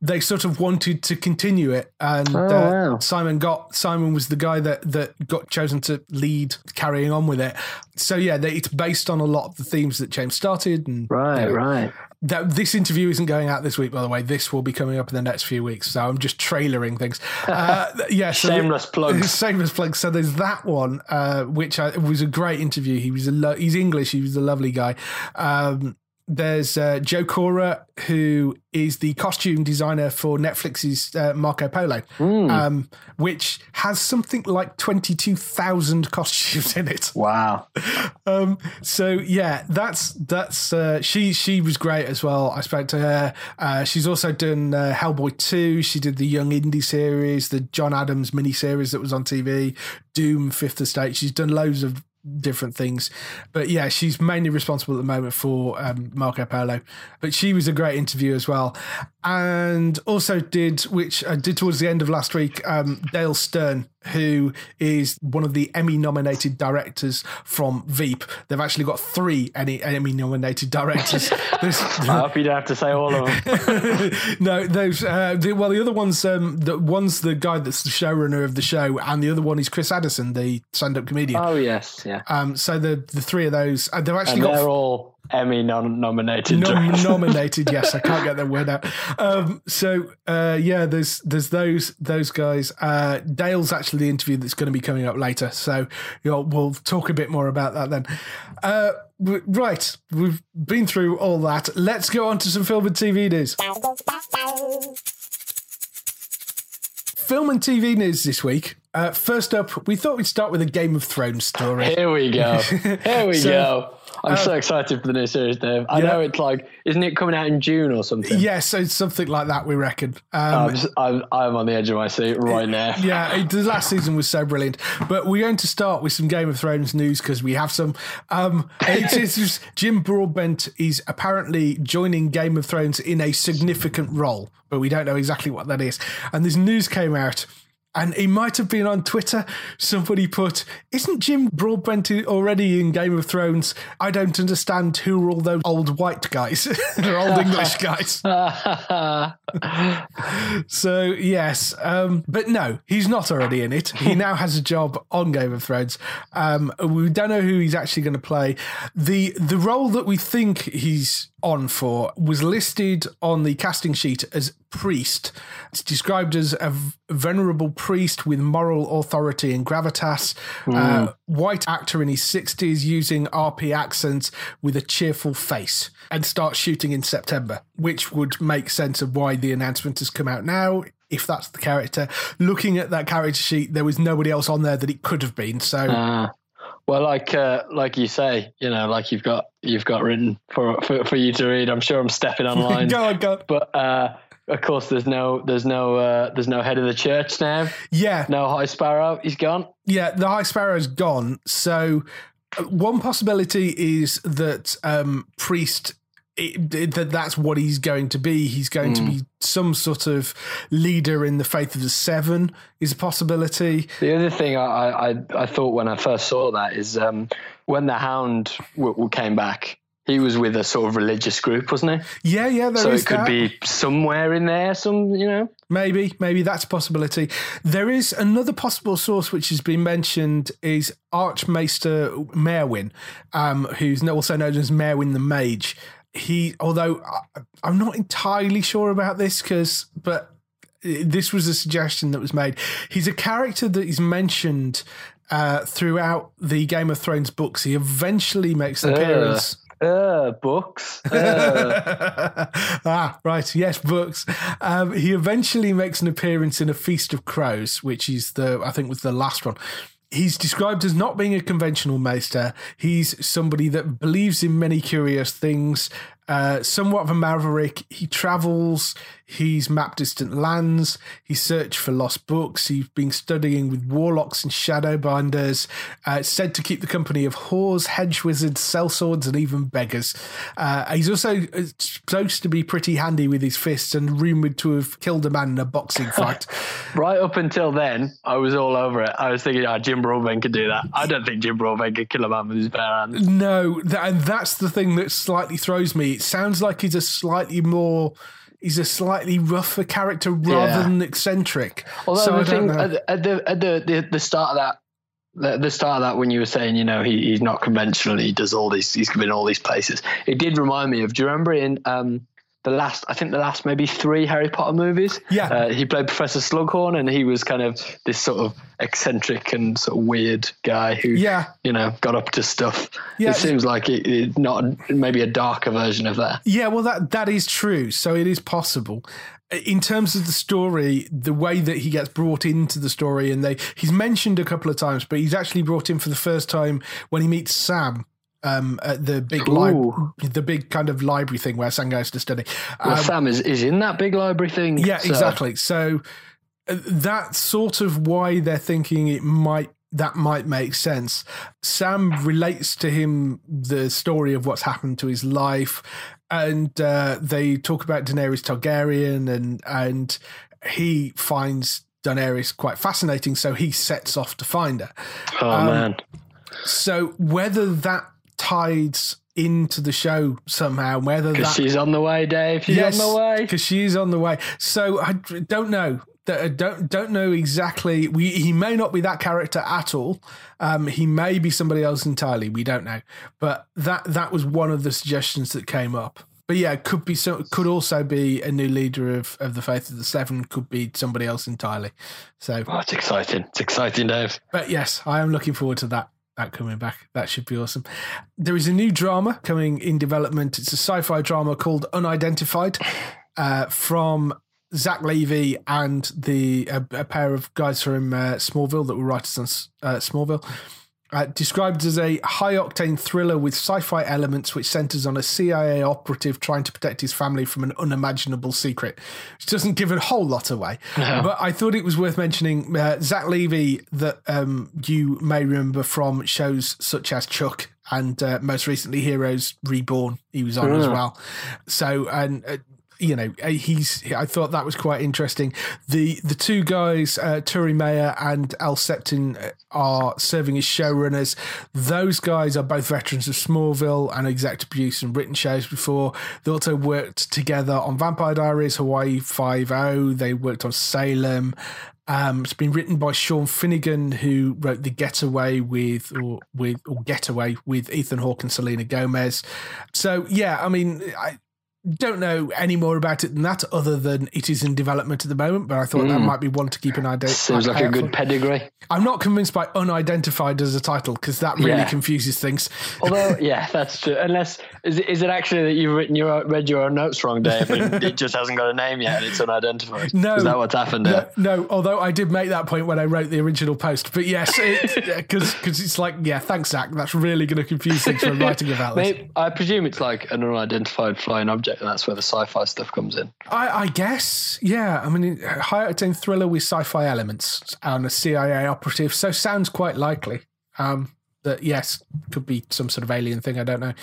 Speaker 1: they sort of wanted to continue it, and
Speaker 2: Oh,
Speaker 1: uh,
Speaker 2: wow.
Speaker 1: Simon got Simon was the guy that that got chosen to lead carrying on with it. So yeah, they, it's based on a lot of the themes that James started, and
Speaker 2: Right,
Speaker 1: you know,
Speaker 2: right.
Speaker 1: that this interview isn't going out this week, by the way. This will be coming up in the next few weeks. So I'm just trailering things. Uh, yeah, so
Speaker 2: Shameless plugs.
Speaker 1: Shameless plugs. So there's that one, uh, which I, was a great interview. He was a lo- he's English. He was a lovely guy. Um, there's uh, Joe Cora, who is the costume designer for Netflix's uh, Marco Polo, um, which has something like 22,000 costumes in it.
Speaker 2: Wow.
Speaker 1: Um, so yeah, that's that's uh, she she was great as well. I spoke to her. Uh, she's also done uh, Hellboy two. She did the Young Indy series, the John Adams mini series that was on TV, Doom Fifth Estate. She's done loads of different things, but yeah, she's mainly responsible at the moment for um, Marco Polo. But she was a great interview as well, and also did which I did towards the end of last week. Um, Dale Stern, who is one of the Emmy nominated directors from Veep. They've actually got three Emmy nominated directors. There's-
Speaker 2: I hope you don't have to say all of them.
Speaker 1: no, those. Uh, the, well, the other one's um, the one's the guy that's the showrunner of the show, and the other one is Chris Addison, the stand-up comedian.
Speaker 2: Oh yes, yeah.
Speaker 1: Um, so the the three of those, uh, they've actually
Speaker 2: And
Speaker 1: got
Speaker 2: they're all Emmy non- nominated.
Speaker 1: Nom- nominated. Yes, I can't get that word out. Um, so uh, yeah, there's there's those those guys. Uh, Dale's actually the interview that's going to be coming up later. So you know, we'll talk a bit more about that then. Uh, w- right, we've been through all that. Let's go on to some film and TV news. Film and TV news this week. Uh, first up, we thought we'd start with a Game of Thrones story.
Speaker 2: Here we go. Here we
Speaker 1: So,
Speaker 2: go. I'm so excited for the new series, Dave. I
Speaker 1: yeah.
Speaker 2: know it's like, isn't it coming out in June or something?
Speaker 1: Yeah, so it's something like that, we reckon. Um,
Speaker 2: I'm, I'm, on the edge of my seat right now.
Speaker 1: yeah, it, the last season was so brilliant. But we're going to start with some Game of Thrones news because we have some. Um, it's, it's Jim Broadbent is apparently joining Game of Thrones in a significant role, but we don't know exactly what that is. And this news came out. And it might have been on Twitter. Somebody put, "Isn't Jim Broadbent already in Game of Thrones? I don't understand who are all those old white guys, They're old English guys." So yes, um, but no, he's not already in it. He now has a job on Game of Thrones. Um, we don't know who he's actually going to play. the The role that we think he's on for was listed on the casting sheet as priest. It's described as a venerable priest with moral authority and gravitas. Uh, white actor in his sixties using RP accents with a cheerful face, and starts shooting in September, which would make sense of why the announcement has come out now. If that's the character, looking at that character sheet, there was nobody else on there that it could have been. So
Speaker 2: Uh, well, like uh, like you say, you know, like you've got you've got written for for, for you to read. I'm sure I'm stepping on lines,
Speaker 1: go on, go
Speaker 2: but uh, of course, there's no there's no uh, there's no head of the church now.
Speaker 1: Yeah,
Speaker 2: No High Sparrow, he's gone.
Speaker 1: Yeah, the High Sparrow's gone. So uh, one possibility is that um, priest. It, that that's what he's going to be. He's going to be some sort of leader in the faith of the seven. Is a possibility.
Speaker 2: The other thing I, I, I thought when I first saw that is um, when the Hound w- w- came back, he was with a sort of religious group, wasn't he?
Speaker 1: Yeah, yeah, there is
Speaker 2: so it could
Speaker 1: that.
Speaker 2: be somewhere in there, some you know.
Speaker 1: Maybe, maybe that's a possibility. There is another possible source which has been mentioned is Archmaester Marwyn, um, who's also known as Marwyn the Mage. He, although I- I'm not entirely sure about this, because but this was a suggestion that was made. He's a character that is mentioned uh, throughout the Game of Thrones books. He eventually makes an appearance.
Speaker 2: Uh, books. Uh,
Speaker 1: ah, right. Yes, books. Um, he eventually makes an appearance in a Feast of Crows, which is the I think was the last one. He's described as not being a conventional maester. He's somebody that believes in many curious things. Uh, somewhat of a maverick. He travels. He's mapped distant lands. He's searched for lost books. He's been studying with warlocks and shadowbinders. Uh, said to keep the company of whores, hedge wizards, sellswords, and even beggars. Uh, he's also uh, supposed to be pretty handy with his fists and rumored to have killed a man in a boxing fight.
Speaker 2: right up until then, I was all over it. I was thinking, oh, Jim Broadbent could do that. I don't think Jim Broadbent could kill a man with his bare hands.
Speaker 1: No, and that's the thing that slightly throws me. It sounds like he's a slightly more he's a slightly rougher character rather
Speaker 2: Yeah.
Speaker 1: than eccentric.
Speaker 2: Although
Speaker 1: so I
Speaker 2: the thing at the, at the at the, the the start of that. The, the start of that, when you were saying, you know, he, he's not conventional, he does all these, he's been all these places. It did remind me of. Do you remember in um, the last? I think the last maybe three Harry Potter movies.
Speaker 1: Yeah.
Speaker 2: uh, he played Professor Slughorn, and he was kind of this sort of eccentric and sort of weird guy who,
Speaker 1: Yeah.
Speaker 2: you know, got up to stuff.
Speaker 1: Yeah.
Speaker 2: It seems like it, it not maybe a darker version of that.
Speaker 1: Yeah, well, that that is true. So it is possible. In terms of the story, the way that he gets brought into the story, and they he's mentioned a couple of times, but he's actually brought in for the first time when he meets Sam um, at the big li- the big kind of library thing where Sam goes to study.
Speaker 2: Well,
Speaker 1: Um,
Speaker 2: Sam is, is in that big library thing.
Speaker 1: yeah,
Speaker 2: so-
Speaker 1: exactly. So uh, that's sort of why they're thinking it might that might make sense. Sam relates to him the story of what's happened to his life, and uh, they talk about Daenerys Targaryen, and and he finds Daenerys quite fascinating, so he sets off to find her.
Speaker 2: Oh
Speaker 1: Um,
Speaker 2: man.
Speaker 1: So whether that ties into the show somehow, whether that
Speaker 2: she's on the way, Dave. She's on the way.
Speaker 1: because she's on the way. So I don't know. I Don't don't know exactly. We he may not be that character at all. Um, he may be somebody else entirely. We don't know. But that that was one of the suggestions that came up. But yeah, it could be so. Could also be a new leader of, of the Faith of the Seven. Could be somebody else entirely. So,
Speaker 2: Oh, it's exciting. It's exciting, Dave.
Speaker 1: but yes, I am looking forward to that. That coming back, that should be awesome. There is a new drama coming in development. It's a sci-fi drama called Unidentified, uh, from Zach Levi and the a, a pair of guys from uh, Smallville that were writers on uh, Smallville. Uh, described as a high octane thriller with sci fi elements which centers on a CIA operative trying to protect his family from an unimaginable secret, which doesn't give a whole lot away. But I thought it was worth mentioning uh, Zach Levi, that um, you may remember from shows such as Chuck and uh, most recently Heroes Reborn, he was on as well. So, and uh, you know, uh, he's. I thought that was quite interesting. The the two guys, uh, Turi Meyer and Al Septien, uh, are serving as showrunners. Those guys are both veterans of Smallville and exec abuse and written shows before. They also worked together on Vampire Diaries, Hawaii Five O. They worked on Salem. Um, it's been written by Sean Finegan, who wrote The Getaway with or with or Getaway with Ethan Hawke and Selena Gomez. So yeah, I mean, I don't know any more about it than that, other than it is in development at the moment. But I thought that hmm. might be one to keep an idea.
Speaker 2: Seems like a good
Speaker 1: for.
Speaker 2: pedigree.
Speaker 1: I'm not convinced by unidentified as a title because that really
Speaker 2: Yeah.
Speaker 1: confuses things.
Speaker 2: Although, yeah, that's true. Unless is it, is it actually that you've written your read your own notes wrong, Dave, and it just hasn't got a name yet and it's unidentified?
Speaker 1: No.
Speaker 2: is that what's happened?
Speaker 1: No, no, although I did make that point when I wrote the original post. But yes, because because it's like, yeah, thanks, Zach. That's really going to confuse things when writing about this.
Speaker 2: I presume it's like an unidentified flying object, and that's where the sci-fi stuff comes in.
Speaker 1: I, I guess, yeah. I mean, high octane thriller with sci-fi elements and a CIA operative, so sounds quite likely. Um, that yes, could be some sort of alien thing. I don't know.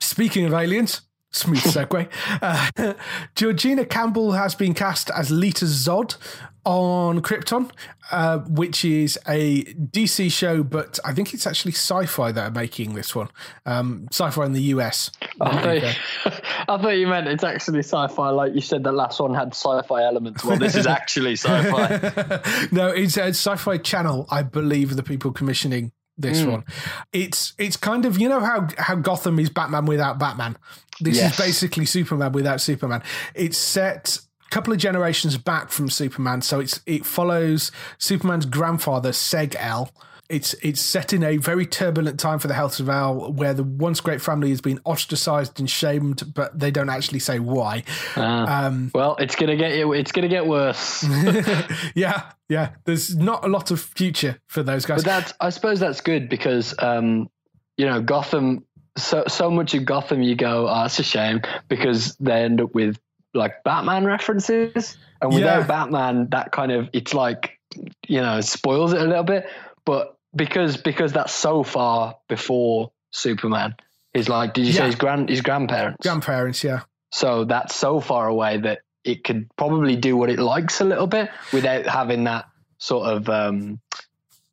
Speaker 1: Speaking of aliens, smooth segue. uh, Georgina Campbell has been cast as Lyta Zod on Krypton, uh, which is a DC show, but I think it's actually sci-fi that are making this one. Um, sci-fi in the US.
Speaker 2: I thought, you, I thought you meant it's actually sci-fi, like you said. That last one had sci-fi elements. Well, this is actually sci-fi.
Speaker 1: no, it's a sci-fi channel, I believe, the people commissioning this
Speaker 2: Hmm.
Speaker 1: one. It's it's kind of you know how how Gotham is Batman without Batman. This
Speaker 2: Yes.
Speaker 1: is basically Superman without Superman. It's set couple of generations back from Superman, so it's it follows Superman's grandfather Seg El. It's it's set in a very turbulent time for the House of El, where the once great family has been ostracized and shamed, but they don't actually say why. Um,
Speaker 2: well, it's gonna get. It's gonna get worse.
Speaker 1: yeah, yeah. There's not a lot of future for those guys.
Speaker 2: But that's I suppose that's good because um, you know Gotham. So so much of Gotham, you go, oh, it's a shame because they end up with like Batman references, and without
Speaker 1: Yeah.
Speaker 2: Batman, that kind of it's like you know spoils it a little bit. But because because that's so far before Superman, is like did you
Speaker 1: Yeah.
Speaker 2: say his grand his grandparents?
Speaker 1: grandparents, yeah.
Speaker 2: So that's so far away that it could probably do what it likes a little bit without having that sort of um,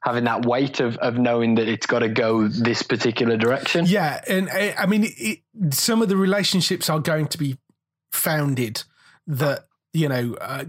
Speaker 2: having that weight of, of knowing that it's got to go this particular direction.
Speaker 1: Yeah, and uh, I mean, it, some of the relationships are going to be founded that you know, uh,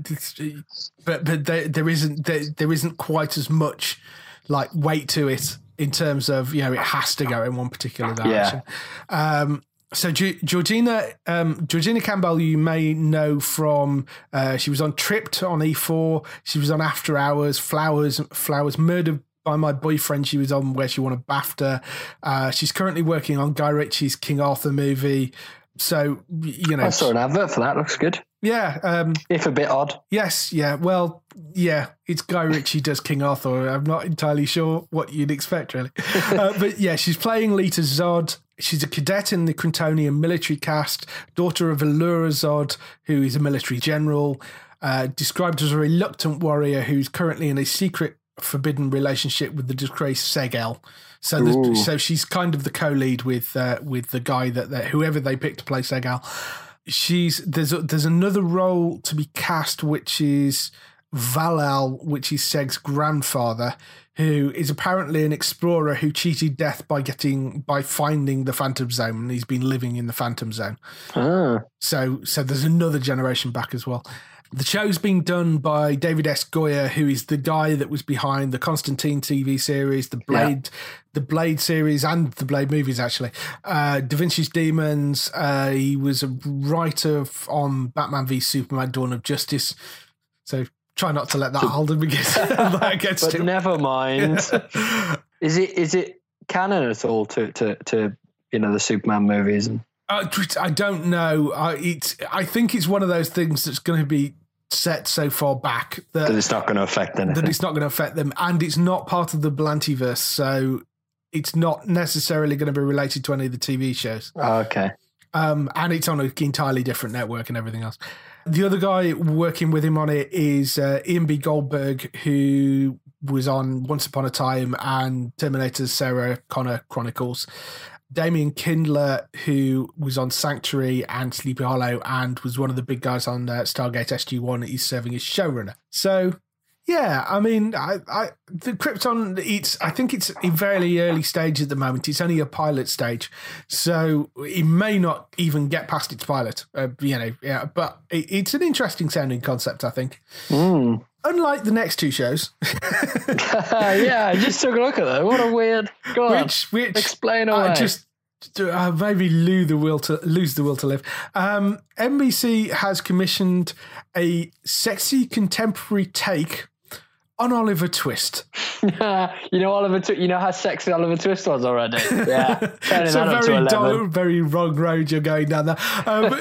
Speaker 1: but but there, there isn't there, there isn't quite as much like weight to it in terms of you know it has to go in one particular direction. Yeah. Um, so Georgina um, Georgina Campbell, you may know from uh, she was on Tripped on E4. She was on After Hours, Flowers, Flowers, Murder by My Boyfriend. She was on where she won a BAFTA. Uh, she's currently working on Guy Ritchie's King Arthur movie. So you know,
Speaker 2: I saw an advert for that. Looks good.
Speaker 1: Yeah, um,
Speaker 2: if a bit odd.
Speaker 1: Yes, yeah. Well, yeah. It's Guy Ritchie does King Arthur. I'm not entirely sure what you'd expect, really. uh, but yeah, she's playing Lyta Zod. She's a cadet in the Kryptonian military caste, daughter of Allura Zod, who is a military general. Uh, described as a reluctant warrior who's currently in a secret forbidden relationship with the disgraced Seg-El. So, so she's kind of the co-lead with uh, with the guy that, that whoever they picked to play Seg-El. she's there's a, there's another role to be cast, which is Val-El, which is Seg's grandfather, who is apparently an explorer who cheated death by getting by finding the Phantom Zone, and he's been living in the Phantom Zone. Ah. So so there's another generation back as well. The show's being done by David S. Goyer, who is the guy that was behind the Constantine TV series, the Blade, yeah. the Blade series, and the Blade movies. Actually, uh, Da Vinci's Demons. Uh, he was a writer on Batman v Superman: Dawn of Justice. So try not to let that hold him against, against
Speaker 2: but
Speaker 1: him.
Speaker 2: never mind. is it is it canon at all to to to you know the Superman movies?
Speaker 1: Uh, I don't know. I, it's. I think it's one of those things that's going to be set so far back that,
Speaker 2: that it's not going to affect anything.
Speaker 1: That it's not going to affect them, and it's not part of the Berlantiverse, so it's not necessarily going to be related to any of the TV shows.
Speaker 2: Oh, okay.
Speaker 1: Um, and it's on an entirely different network and everything else. The other guy working with him on it is uh, Ian B. Goldberg, who was on Once Upon a Time and Terminator's Sarah Connor Chronicles. Damian Kindler, who was on Sanctuary and Sleepy Hollow and was one of the big guys on uh, Stargate SG One, he's serving as showrunner. So, yeah, I mean, I, I, the Krypton, it's, I think it's in very early stage at the moment. It's only a pilot stage, so it may not even get past its pilot. Uh, you know, yeah, but it, it's an interesting sounding concept, I think.
Speaker 2: Mm.
Speaker 1: Unlike the next two shows.
Speaker 2: yeah, I just took a look at that. What a weird. Go which, on. Which explain away.
Speaker 1: I just uh, maybe lose the will to lose the will to live. Um, NBC has commissioned a sexy contemporary take on Oliver Twist.
Speaker 2: you know Oliver. Tw- you know how sexy Oliver Twist was already. Yeah,
Speaker 1: it's a very dull, very wrong road you're going down there. Um,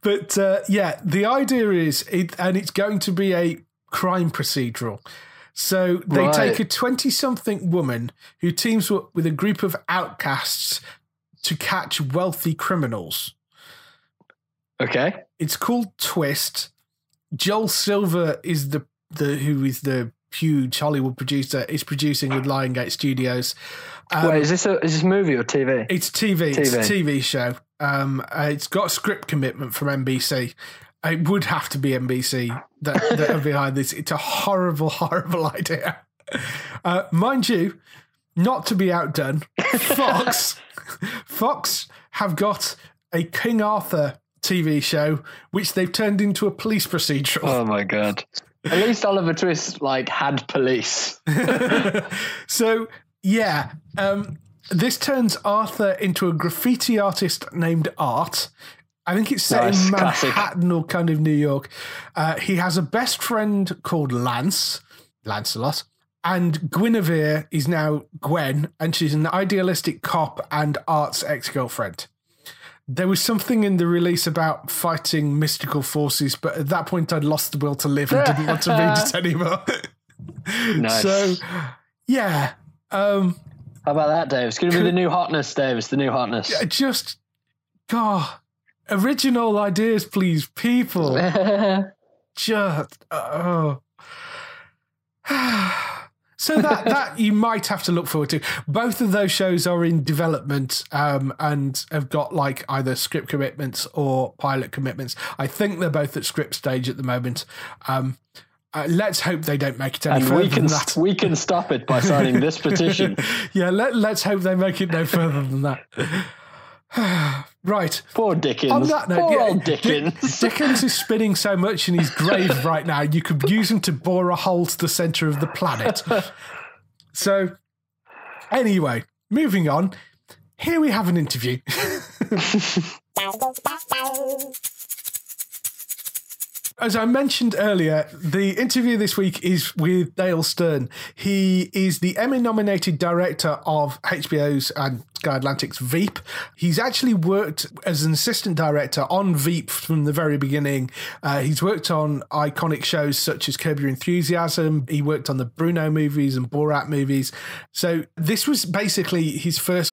Speaker 1: but uh, yeah, the idea is, it, and it's going to be a crime procedural. So they right. take a 20 something woman who teams up with a group of outcasts to catch wealthy criminals.
Speaker 2: Okay.
Speaker 1: It's called Twist. Joel Silver is the, the who is the huge Hollywood producer is producing with Lionsgate Studios.
Speaker 2: Um, Wait, is this a is this movie or TV?
Speaker 1: It's TV. TV. It's a TV show. Um, uh, it's got a script commitment from NBC, it would have to be NBC that, that are behind this. It's a horrible, horrible idea. Uh, mind you, not to be outdone, Fox, Fox have got a King Arthur TV show, which they've turned into a police procedural.
Speaker 2: Oh my god! At least Oliver Twist like had police.
Speaker 1: so yeah, um, this turns Arthur into a graffiti artist named Art, I think it's set nice, in Manhattan classic. or kind of New York. Uh, he has a best friend called Lance, Lancelot, and Guinevere is now Gwen, and she's an idealistic cop and Art's ex girlfriend. There was something in the release about fighting mystical forces, but at that point I'd lost the will to live and didn't want to read it anymore. nice. So, yeah. Um,
Speaker 2: How about that, Dave? It's going to be the new hotness, Dave. It's the new hotness.
Speaker 1: Just, God, original ideas, please, people. Just oh. so that that you might have to look forward to. Both of those shows are in development um, and have got like either script commitments or pilot commitments. I think they're both at script stage at the moment. Um, uh, let's hope they don't make it any and further
Speaker 2: we can,
Speaker 1: than that.
Speaker 2: We can stop it by signing this petition.
Speaker 1: yeah, let, let's hope they make it no further than that. Right.
Speaker 2: Poor Dickens.
Speaker 1: On that note,
Speaker 2: Poor
Speaker 1: yeah,
Speaker 2: old
Speaker 1: Dick-
Speaker 2: Dickens.
Speaker 1: Dickens is spinning so much in his grave right now, you could use him to bore a hole to the center of the planet. So, anyway, moving on. Here we have an interview. As I mentioned earlier, the interview this week is with Dale Stern. He is the Emmy nominated director of HBO's and Sky Atlantic's Veep. He's actually worked as an assistant director on Veep from the very beginning. Uh, he's worked on iconic shows such as Curb Your Enthusiasm. He worked on the Bruno movies and Borat movies. So this was basically his first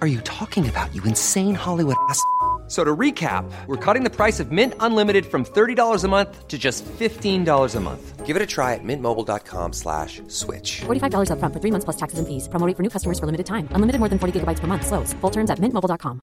Speaker 3: are you talking about, you insane Hollywood ass? So to recap, we're cutting the price of Mint Unlimited from $30 a month to just $15 a month. Give it a try at mintmobile.com slash switch.
Speaker 4: $45 upfront for three months plus taxes and fees. Promo rate for new customers for limited time. Unlimited more than 40 gigabytes per month. Slows. Full terms at mintmobile.com.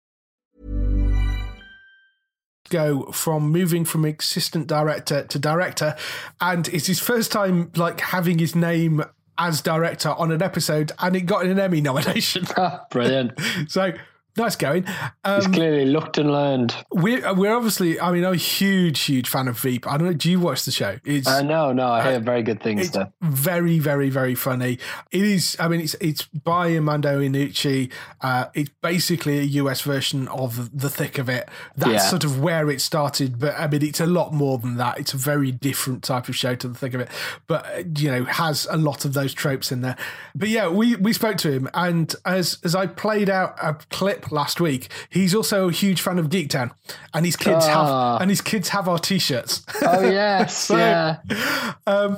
Speaker 1: go from moving from assistant director to director and it's his first time like having his name as director on an episode and it got an Emmy nomination.
Speaker 2: Ah, brilliant.
Speaker 1: so nice going.
Speaker 2: He's
Speaker 1: Um,
Speaker 2: clearly looked and learned.
Speaker 1: we're, we're obviously, I mean, I'm a huge, huge fan of Veep. I don't know, do you watch the show? It's,
Speaker 2: Uh, no, no, I hear very good things
Speaker 1: it's
Speaker 2: there.
Speaker 1: very, very, very funny. It is. I mean, it's it's by Armando Iannucci. Uh, it's basically a US version of The Thick of It. That's
Speaker 2: Yeah.
Speaker 1: sort of where it started. But I mean, it's a lot more than that. It's a very different type of show to The Thick of It. But uh, you know, has a lot of those tropes in there. But yeah, we we spoke to him, and as as I played out a clip last week, he's also a huge fan of Geektown, and his kids
Speaker 2: Ah.
Speaker 1: have and his kids have our t-shirts.
Speaker 2: Oh, yes.
Speaker 1: So-
Speaker 2: yeah.
Speaker 1: Um,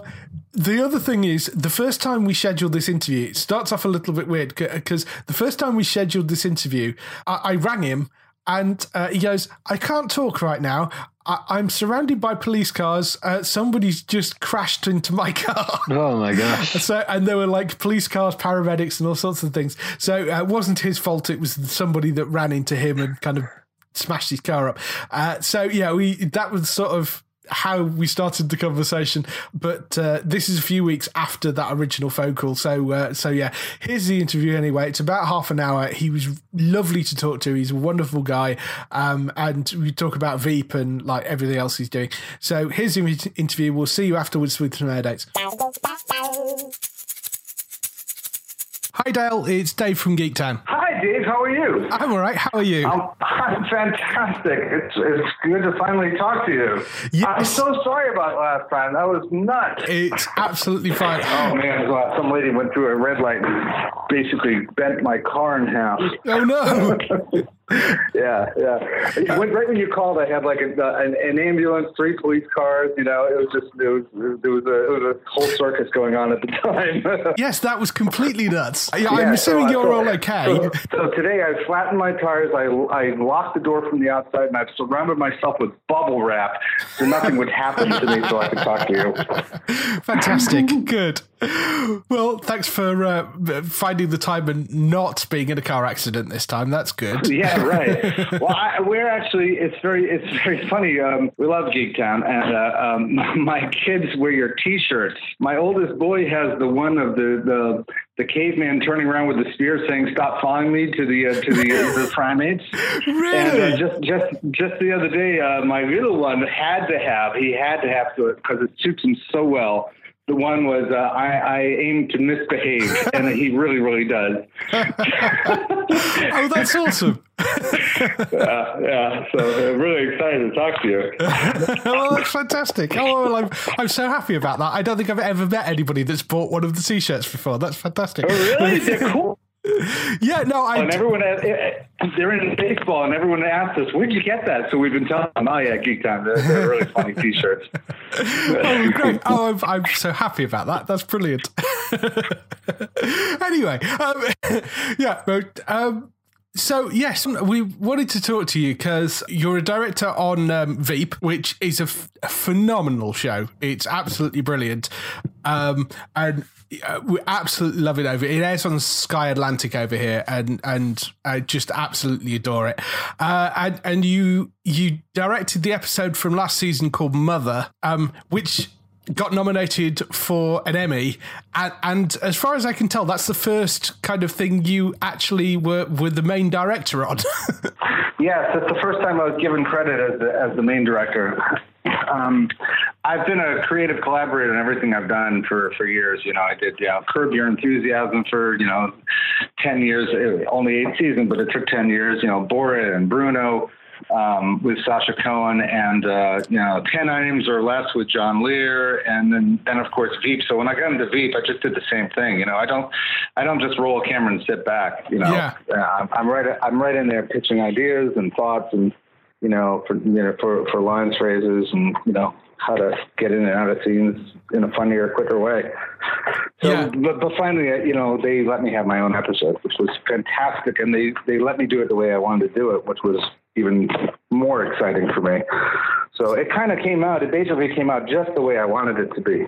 Speaker 1: the other thing is, the first time we scheduled this interview, it starts off a little bit weird because the first time we scheduled this interview, I, I rang him and uh, he goes, I can't talk right now. I, I'm surrounded by police cars. Uh, somebody's just crashed into my car.
Speaker 2: Oh, my gosh.
Speaker 1: So, and there were like police cars, paramedics, and all sorts of things. So uh, it wasn't his fault. It was somebody that ran into him and kind of smashed his car up. Uh, so yeah, we that was sort of how we started the conversation. But uh, this is a few weeks after that original phone call. So uh, so yeah, here's the interview anyway. It's about half an hour. He was lovely to talk to. He's a wonderful guy, um, and we talk about Veep and like everything else he's doing. So here's the interview. We'll see you afterwards with some air dates. Hi Dale, it's Dave from Geek Geektown.
Speaker 5: Hi, Dave. How are you?
Speaker 1: I'm all right. How are you?
Speaker 5: I'm, I'm fantastic. It's it's good to finally talk to you.
Speaker 1: Yes.
Speaker 5: I'm so sorry about last time. That was nuts.
Speaker 1: It's absolutely fine.
Speaker 5: Oh man, some lady went through a red light and basically bent my car in half.
Speaker 1: Oh no!
Speaker 5: yeah, yeah. Went right when you called. I had like a, uh, an, an ambulance, three police cars. You know, it was just it was there was a it was a whole circus going on at the time.
Speaker 1: Yes, that was completely nuts. Yeah, I'm assuming
Speaker 5: so uh,
Speaker 1: you're
Speaker 5: so-
Speaker 1: all okay.
Speaker 5: So, so today I flattened my tires. I, I locked the door from the outside, and I've surrounded myself with bubble wrap so nothing would happen to me, so I could talk to you.
Speaker 1: Fantastic. Good. Well, thanks for uh, finding the time and not being in a car accident this time. That's good.
Speaker 5: Yeah, right. Well, I, we're actually it's very it's very funny. Um, we love Geektown, and uh, um, my kids wear your T-shirts. My oldest boy has the one of the the, the caveman turning around with the spear, saying "Stop following me" to the uh, to the uh, the primates.
Speaker 1: Really?
Speaker 5: And uh, just just just the other day, uh, my little one had to have he had to have to because it suits him so well. The one was uh, I, I aim to misbehave, and he really really does.
Speaker 1: Oh, that's awesome.
Speaker 5: Uh, yeah, so uh, really excited to talk to you.
Speaker 1: oh, that's fantastic. Oh, well, I'm, I'm so happy about that. I don't think I've ever met anybody that's bought one of the t-shirts before. That's fantastic.
Speaker 5: Oh, really? They're cool.
Speaker 1: Yeah, no, I.
Speaker 5: And everyone, uh, uh, they're in baseball, and everyone asks us, "Where'd you get that?" So we've been telling them, "Oh yeah, Geek Time. They're, they're really funny T-shirts."
Speaker 1: Oh, great. Oh, I'm, I'm so happy about that. That's brilliant. anyway, um, yeah, but, um, So yes, we wanted to talk to you because you're a director on um, Veep, which is a, f- a phenomenal show. It's absolutely brilliant, um, and uh, we absolutely love it over. It airs on Sky Atlantic over here, and and I just absolutely adore it. Uh, and and you you directed the episode from last season called Mother, um, which got nominated for an Emmy, and, and as far as I can tell, that's the first kind of thing you actually were were the main director on.
Speaker 5: Yes, it's the first time I was given credit as the, as the main director. Um, I've been a creative collaborator in everything I've done for, for years. You know, I did know, Curb Your Enthusiasm for, you know, 10 years, only eight seasons, but it took 10 years. You know, Borat and Bruno um, with Sacha Cohen and, uh, you know, 10 items or less with John Lear. And then, then of course, Veep. So when I got into Veep, I just did the same thing. You know, I don't, I don't just roll a camera and sit back, you know,
Speaker 1: Yeah.
Speaker 5: uh, I'm, I'm right, I'm right in there pitching ideas and thoughts and, you know, for, you know, for, for lines, phrases and, you know, how to get in and out of scenes in a funnier, quicker way. So,
Speaker 1: Yeah.
Speaker 5: but, but finally, uh, you know, they let me have my own episode, which was fantastic. And they, they let me do it the way I wanted to do it, which was even more exciting for me. So it kind of came out, it basically came out just the way I wanted it to be.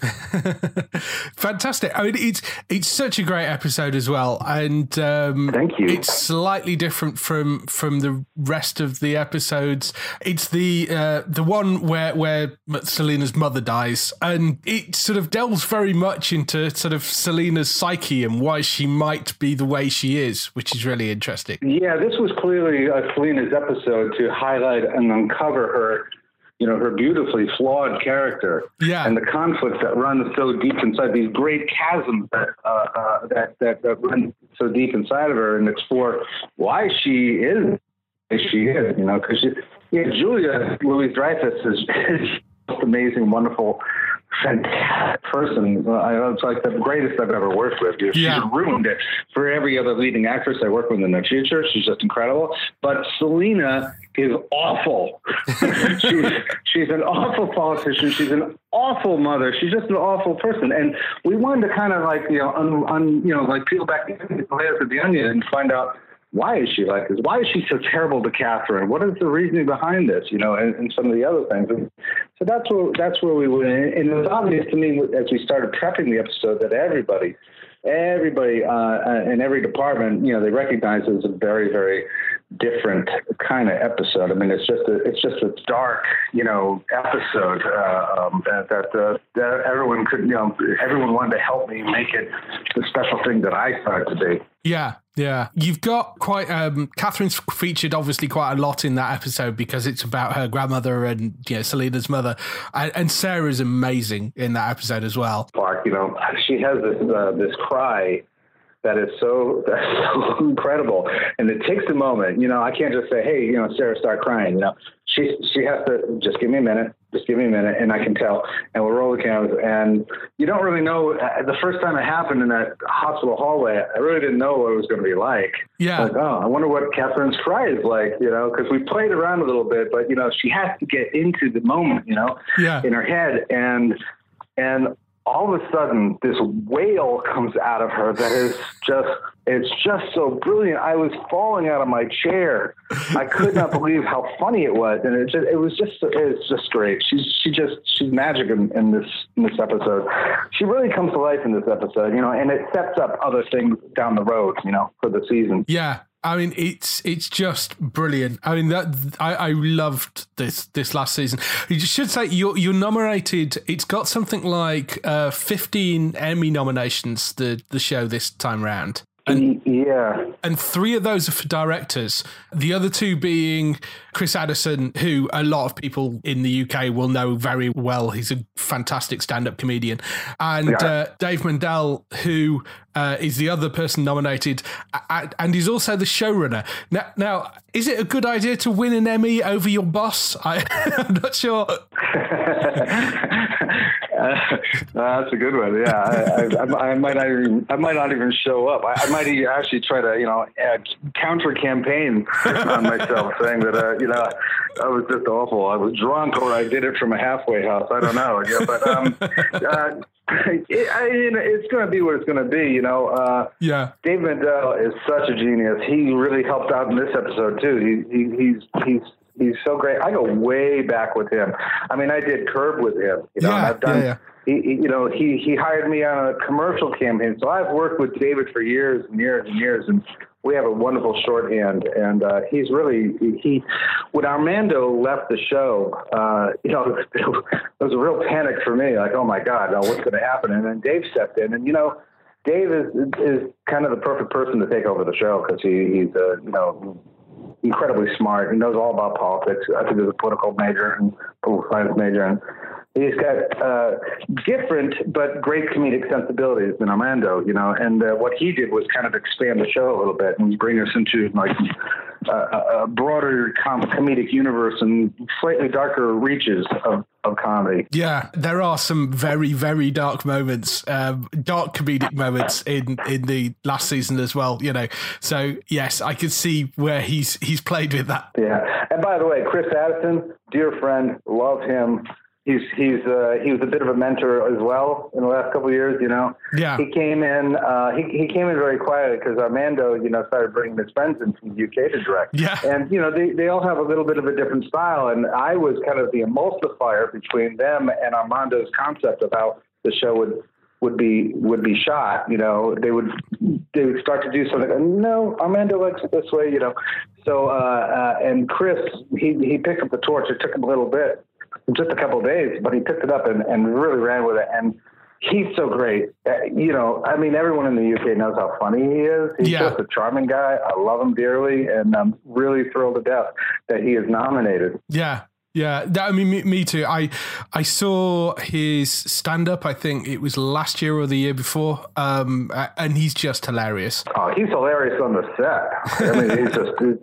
Speaker 1: Fantastic. I mean, it's it's such a great episode as well, and um,
Speaker 5: Thank you.
Speaker 1: It's slightly different from from the rest of the episodes. It's the uh, the one where where Selina's mother dies, and it sort of delves very much into sort of Selina's psyche and why she might be the way she is, which is really interesting.
Speaker 5: Yeah, this was clearly uh, Selina's episode to highlight and uncover her, you know, her beautifully flawed character.
Speaker 1: Yeah.
Speaker 5: And the conflict that runs so deep inside these great chasms that uh, uh, that, that that run so deep inside of her, and explore why she is as she is. You know, because yeah, Julia Louis Dreyfus is, is just amazing, wonderful. Fantastic person. I, it's like the greatest I've ever worked with. She's
Speaker 1: Yeah.
Speaker 5: ruined it for every other leading actress I work with in the future. She's just incredible. But Selina is awful. she's, she's an awful politician. She's an awful mother. She's just an awful person. And we wanted to kind of like, you know, un, un, you know, like peel back the layers of the onion and find out why is she like this? Why is she so terrible to Catherine? What is the reasoning behind this? You know, and, and some of the other things. And so that's where that's where we went. And it was obvious to me as we started prepping the episode that everybody, everybody uh, uh, in every department, you know, they recognize it as a very, very different kind of episode. I mean, it's just a, it's just a dark, you know, episode uh, um, that that, uh, that everyone could, you know, everyone wanted to help me make it the special thing that I thought it to be.
Speaker 1: Yeah, yeah. You've got quite um Catherine's featured obviously quite a lot in that episode because it's about her grandmother and you know Selina's mother. And, and Sarah's amazing in that episode as well.
Speaker 5: Park, you know, she has this uh, this cry that is so that's so incredible, and it takes a moment. You know, I can't just say, "Hey, you know, Sarah, start crying." You know, she she has to just give me a minute, just give me a minute, and I can tell. And we'll roll the cameras, and you don't really know. uh, The first time it happened in that hospital hallway, I really didn't know what it was going to be like.
Speaker 1: Yeah.
Speaker 5: Like, oh, I wonder what Catherine's cry is like. You know, because we played around a little bit, but you know, she has to get into the moment. You know,
Speaker 1: Yeah.
Speaker 5: in her head, and and all of a sudden this wail comes out of her that is just it's just so brilliant. I was falling out of my chair. I could not believe how funny it was. And it just it was just it's just great. She's she just she's magic in, in this in this episode. She really comes to life in this episode you know and it sets up other things down the road you know for the season.
Speaker 1: Yeah. I mean, it's it's just brilliant. I mean, that I, I loved this this last season. You should say you're you're nominated. It's got something like uh, fifteen Emmy nominations. The the show this time round. And,
Speaker 5: yeah
Speaker 1: and three of those are for directors. The other two being Chris Addison, who a lot of people in the UK will know very well. He's a fantastic stand-up comedian, and
Speaker 5: Yeah.
Speaker 1: uh, Dave Mandel, who uh, is the other person nominated, and he's also the showrunner. Now, now, is it a good idea to win an Emmy over your boss? I, I'm not sure.
Speaker 5: Uh, that's a good one. Yeah, I, I, I might not even I might not even show up. I, I might actually try to you know counter campaign on myself, saying that uh, you know I was just awful. I was drunk, or I did it from a halfway house. I don't know. Yeah, but um, uh, it, I mean, it's going to be what it's going to be. You know, uh,
Speaker 1: Yeah.
Speaker 5: Dave Mandel is such a genius. He really helped out in this episode too. He, he he's he's he's so great. I go way back with him. I mean, I did Curb with him. You know,
Speaker 1: Yeah,
Speaker 5: I've done.
Speaker 1: yeah, yeah.
Speaker 5: He, he- you know, he he hired me on a commercial campaign, so I've worked with David for years and years and years, and we have a wonderful shorthand. And uh, he's really he. When Armando left the show, uh, you know, it was a real panic for me. Like, oh my God, now what's going to happen? And then Dave stepped in, and you know. Dave is is kind of the perfect person to take over the show because he, he's a you know incredibly smart. He knows all about politics. I think he's a political major and political science major, and he's got uh, different but great comedic sensibilities than Armando. You know, and uh, what he did was kind of expand the show a little bit and bring us into like a, a a broader com- comedic universe and slightly darker reaches of, of comedy.
Speaker 1: Yeah, there are some very, very dark moments, um, dark comedic moments in in the last season as well. You know, so yes, I can see where he's he's played with that.
Speaker 5: Yeah. And by the way, Chris Addison, dear friend, love him. He's he's uh, he was a bit of a mentor as well in the last couple of years. You know,
Speaker 1: Yeah.
Speaker 5: He came in. Uh, he he came in very quietly because Armando, you know, started bringing his friends in from the UK to direct.
Speaker 1: Yeah.
Speaker 5: And you know, they they all have a little bit of a different style, and I was kind of the emulsifier between them and Armando's concept of how the show would would be would be shot. You know, they would they would start to do something. No, Armando likes it this way. You know, so uh, uh, and Chris he he picked up the torch. It took him a little bit, just a couple of days, but he picked it up and, and really ran with it. And he's so great. Uh, you know, I mean, everyone in the UK knows how funny he is. He's
Speaker 1: Yeah.
Speaker 5: just a charming guy. I love him dearly, and I'm really thrilled to death that he is nominated.
Speaker 1: Yeah. Yeah, that, I mean, me, me too. I I saw his stand up. I think it was last year or the year before, um, and he's just hilarious.
Speaker 5: Oh, he's hilarious on the set. I mean, he's just he's,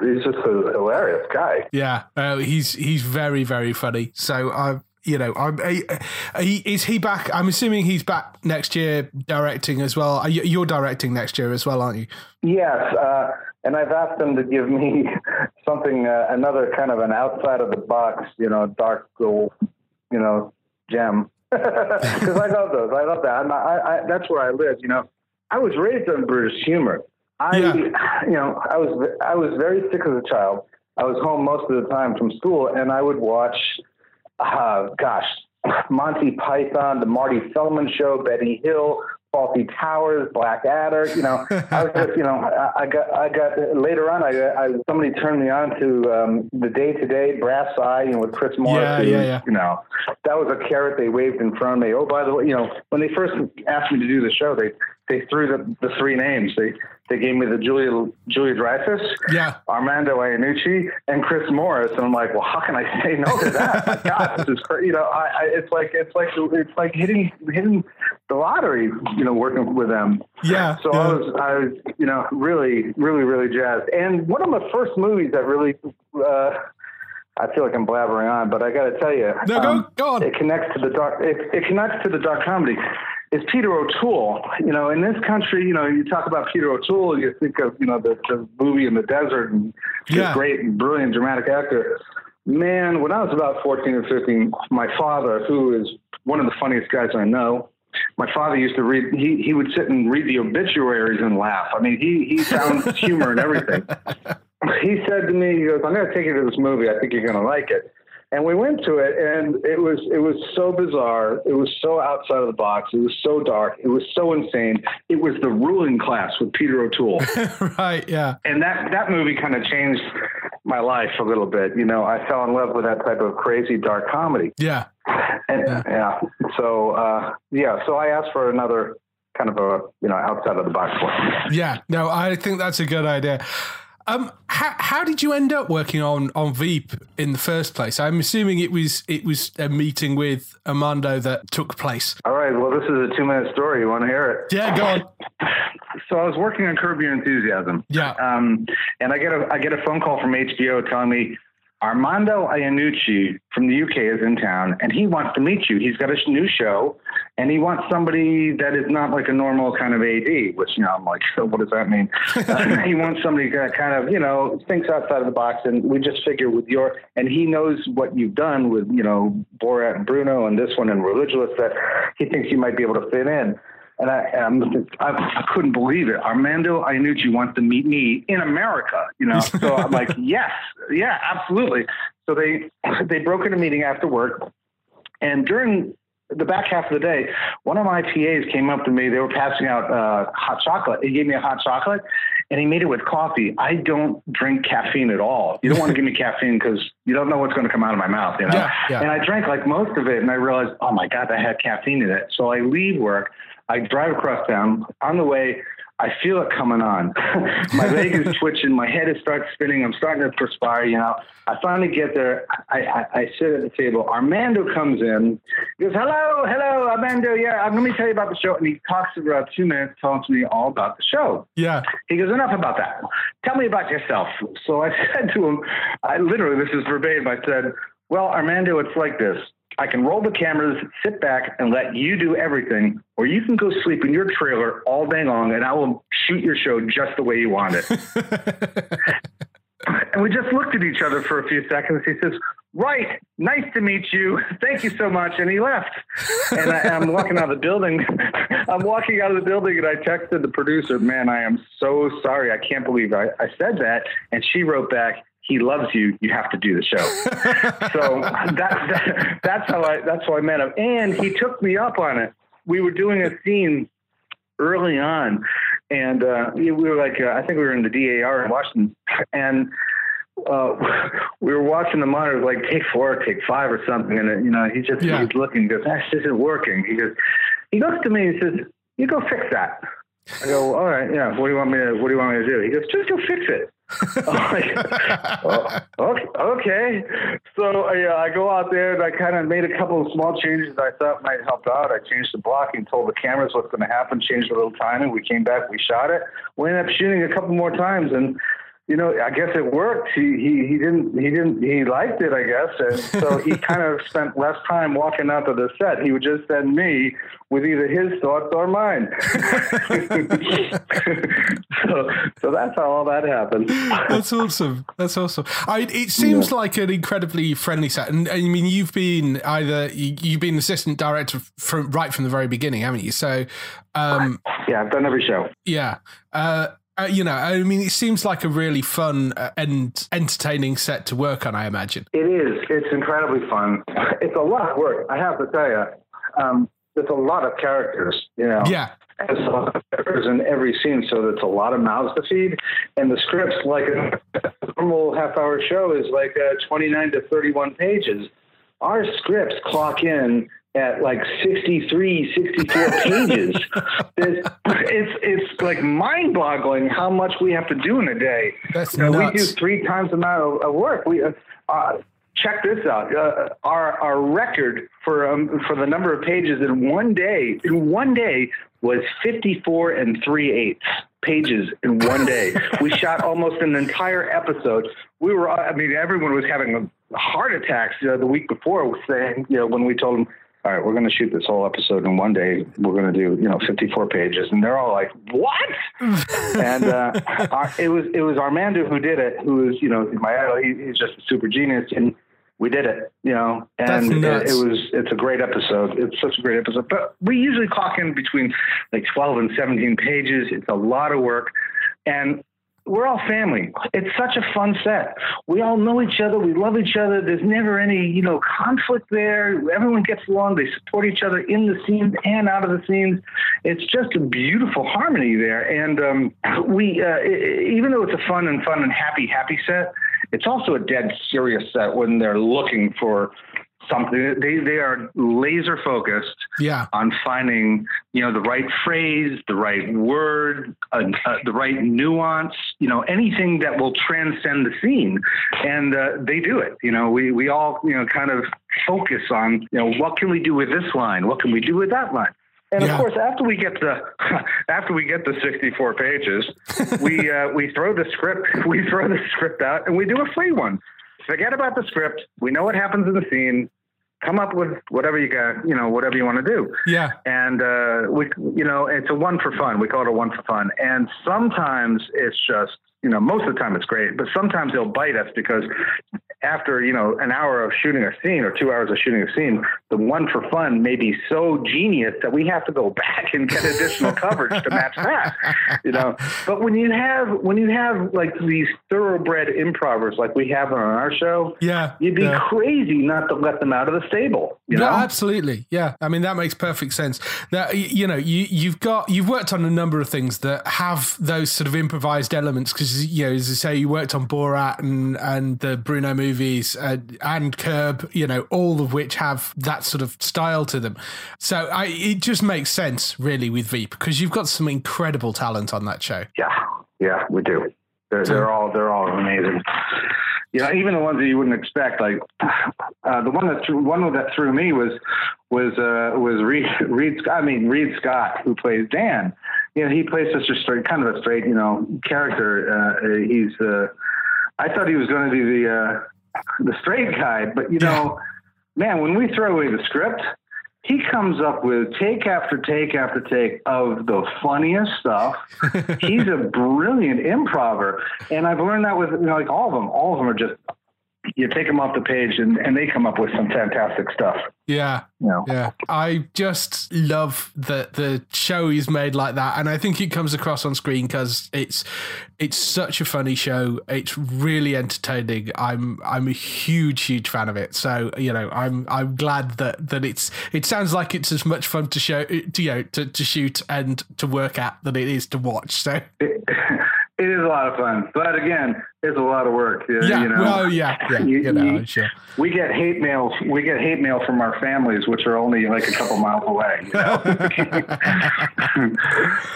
Speaker 5: he's just a hilarious guy.
Speaker 1: Yeah, uh, he's he's very very funny. So I, you know, I'm. I, he, is he back? I'm assuming he's back next year directing as well. You, you're directing next year as well, aren't you?
Speaker 5: Yes, uh, and I've asked them to give me something, uh, another kind of an outside of the box, you know, dark gold, you know, gem. Because I love those. I love that. I'm not, I, I, that's where I live. You know, I was raised on British humor. I,
Speaker 1: Yeah.
Speaker 5: you know, I was I was very sick as a child. I was home most of the time from school, and I would watch, uh, gosh, Monty Python, the Marty Feldman Show, Benny Hill, Fawlty Towers, Black Adder. You know, I was just, you know, I, I got, I got later on. I, I somebody turned me on to um, the Day Today Brass Eye, you know, with Chris Morris.
Speaker 1: Yeah, yeah, yeah.
Speaker 5: You know, that was a carrot they waved in front of me. Oh, by the way, you know, when they first asked me to do the show, they they threw the, the three names. They they gave me the Julia Julia Dreyfus,
Speaker 1: Yeah.
Speaker 5: Armando Iannucci, and Chris Morris, and I'm like, well, how can I say no to that? My God, this is crazy. You know, I, I it's like it's like it's like hitting hitting the lottery. You know, working with them.
Speaker 1: Yeah,
Speaker 5: So
Speaker 1: yeah.
Speaker 5: I was I was you know really really really jazzed. And one of my first movies that really. Uh, I feel like I'm blabbering on, but I got to tell you, um,
Speaker 1: No, go- go on.
Speaker 5: It connects to the dark. It, it connects to the dark comedy. Is Peter O'Toole? You know, in this country, you know, you talk about Peter O'Toole, you think of you know the, the movie in the desert and
Speaker 1: Yeah.
Speaker 5: great and brilliant dramatic actor. Man, when I was about 14 or 15, my father, who is one of the funniest guys I know, my father used to read. He he would sit and read the obituaries and laugh. I mean, he he found humor in everything he said to me, he goes, I'm going to take you to this movie. I think you're going to like it. And we went to it, and it was it was so bizarre. It was so outside of the box. It was so dark. It was so insane. It was the ruling class with Peter O'Toole,
Speaker 1: right. Yeah.
Speaker 5: and that that movie kind of changed my life a little bit. You know, I fell in love with that type of crazy dark comedy.
Speaker 1: Yeah.
Speaker 5: And yeah, so uh, yeah, so I asked for another kind of a you know outside of the box one.
Speaker 1: Yeah, no, I think that's a good idea. Um, how, how did you end up working on on Veep in the first place? I'm assuming it was it was a meeting with Armando that took place.
Speaker 5: All right, well, this is a two minute story. You want to hear it?
Speaker 1: Yeah, go on.
Speaker 5: So I was working on Curb Your Enthusiasm.
Speaker 1: Yeah.
Speaker 5: Um, and I get a I get a phone call from HBO telling me Armando Iannucci from the UK is in town and he wants to meet you. He's got a new show and he wants somebody that is not like a normal kind of AD, which, you know, I'm like, so what does that mean? uh, he wants somebody that kind of, you know, thinks outside of the box. And we just figure with your, and he knows what you've done with, you know, Borat and Bruno and this one and Religulous that he thinks you might be able to fit in. And I, um, I, I couldn't believe it. Armando Iannucci wants to meet me in America, you know. So I'm like, yes, yeah, absolutely. So they they broke in a meeting after work, and during the back half of the day, one of my PAs came up to me. They were passing out uh, hot chocolate. He gave me a hot chocolate, and he made it with coffee. I don't drink caffeine at all. You don't want to give me caffeine because you don't know what's going to come out of my mouth, you know.
Speaker 1: Yeah, yeah.
Speaker 5: And I drank like most of it, and I realized, oh my god, I had caffeine in it. So I leave work. I drive across town. On the way, I feel it coming on. my leg is twitching. My head is starting spinning. I'm starting to perspire. You know, I finally get there. I, I, I sit at the table. Armando comes in. He goes, "Hello, hello, Armando. Yeah, I'm let me tell you about the show." And he talks for about two minutes, tells me all about the show.
Speaker 1: Yeah.
Speaker 5: He goes, enough about that. Tell me about yourself. So I said to him, I literally, this is verbatim. I said, well, Armando, it's like this. I can roll the cameras, sit back, and let you do everything, or you can go sleep in your trailer all day long, and I will shoot your show just the way you want it. and we just looked at each other for a few seconds. He says, Right, nice to meet you. Thank you so much. And he left. And I, I'm walking out of the building. I'm walking out of the building, and I texted the producer, Man, I am so sorry. I can't believe I, I said that. And she wrote back, he loves you. You have to do the show. so that, that, that's how I that's how I met him, and he took me up on it. We were doing a scene early on, and uh, we were like, uh, I think we were in the DAR in Washington, and uh, we were watching the monitors, like take four, take five, or something, and you know, he just
Speaker 1: Yeah.
Speaker 5: he's looking, goes, "This isn't working." He goes, he looks to me, and says, "You go fix that." I go, all right, yeah. What do you want me to? What do you want me to do? He goes, just go fix it. Like, oh, okay. So uh, I go out there and I kind of made a couple of small changes I thought might help out. I changed the blocking, told the cameras what's going to happen, changed a little timing. We came back, we shot it. We ended up shooting a couple more times, and you know, I guess it worked. He he he didn't he didn't he liked it, I guess, and so he kind of spent less time walking out to the set. He would just send me with either his thoughts or mine. so so that's how all that happened.
Speaker 1: That's awesome. That's awesome. I, it seems like an incredibly friendly set, and I mean, you've been either you, you've been assistant director from right from the very beginning, haven't you? So, um,
Speaker 5: Yeah, I've done every show.
Speaker 1: yeah, uh, uh, you know, I mean, it seems like a really fun uh, and entertaining set to work on. I imagine.
Speaker 5: It is. It's incredibly fun. It's a lot of work. I have to tell you. Um, there's a lot of characters. You know.
Speaker 1: Yeah,
Speaker 5: There's a lot of characters in every scene, so that's a lot of mouths to feed. And the scripts, like a normal half-hour show, is like uh, 29 to 31 pages. Our scripts clock in at like 63, 64 pages. It's, it's it's like mind-boggling how much we have to do in a day.
Speaker 1: That's
Speaker 5: You know, we do three times the amount of, work. We uh, uh, check this out. Uh, our our record for um, for the number of pages in one day in one day was 54 and three eighths pages in one day. we shot almost an entire episode. We were, I mean, everyone was having heart attacks uh, the week before, saying, you know, when we told them. All right, we're going to shoot this whole episode in one day. We're going to do, you know, 54 pages, and they're all like, "What?" and uh, our, it was it was Armando who did it, who was you know my idol. He, he's just a super genius, and we did it, you know. And it, it was it's a great episode. It's such a great episode. But we usually clock in between like 12 and 17 pages. It's a lot of work, and we're all family. It's such a fun set. We all know each other. We love each other. There's never any, you know, conflict there. Everyone gets along. They support each other in the scenes and out of the scenes. It's just a beautiful harmony there. And um, we, uh, e- even though it's a fun and fun and happy, happy set, it's also a dead serious set when they're looking for something. They they are laser focused
Speaker 1: yeah,
Speaker 5: on finding you know the right phrase, the right word, uh, uh, the right nuance. You know anything that will transcend the scene, and uh, they do it. You know we we all you know kind of focus on you know what can we do with this line, what can we do with that line. And
Speaker 1: Yeah.
Speaker 5: of course, after we get the after we get the sixty four pages, we uh, we throw the script we throw the script out and we do a free one. forget about the script. We know what happens in the scene. Come up with whatever you got, you know, whatever you want to do.
Speaker 1: Yeah.
Speaker 5: And uh, we, you know, it's a one for fun. We call it a one for fun. And sometimes it's just, you know, most of the time it's great, but sometimes they'll bite us because after you know an hour of shooting a scene or two hours of shooting a scene, the one for fun may be so genius that we have to go back and get additional coverage to match that. You know, but when you have when you have like these thoroughbred improvers like we have on our show,
Speaker 1: Yeah,
Speaker 5: you'd be
Speaker 1: yeah.
Speaker 5: crazy not to let them out of the stable. You
Speaker 1: no, absolutely. Yeah, I mean that makes perfect sense. That you know, you you've got you've worked on a number of things that have those sort of improvised elements because you know, as I say, you worked on Borat and and the Bruno movies and, and Curb. You know, all of which have that sort of style to them. So I, it just makes sense, really, with Veep because you've got some incredible talent on that show.
Speaker 5: Yeah, yeah, we do. They're, they're all they're all amazing. You know, even the ones that you wouldn't expect. Like uh, the one that threw, one that threw me was was uh, was Reid Reid. Scott- I mean Reid Scott, who plays Dan. You know, he plays such a straight, kind of a straight, you know, character. Uh, he's. Uh, I thought he was going to be the uh, the straight guy, but you know, man, when we throw away the script, he comes up with take after take after take of the funniest stuff. He's a brilliant improver, and I've learned that with you know, like all of them. All of them are just you take them off the page, and, and they come up with some fantastic stuff.
Speaker 1: Yeah,
Speaker 5: You know,
Speaker 1: Yeah, I just love that the show is made like that, and I think it comes across on screen because it's it's such a funny show. It's really entertaining. I'm I'm a huge huge fan of it. So you know, I'm I'm glad that that it's it sounds like it's as much fun to show to you know to, to shoot and to work at than it is to watch. So
Speaker 5: it, it is a lot of fun, but again, it's a lot of work. You,
Speaker 1: yeah,
Speaker 5: you know,
Speaker 1: well, yeah, yeah,
Speaker 5: You-
Speaker 1: you know, sure.
Speaker 5: we get hate mail. We get hate mail from our families, which are only like a couple miles away. You know?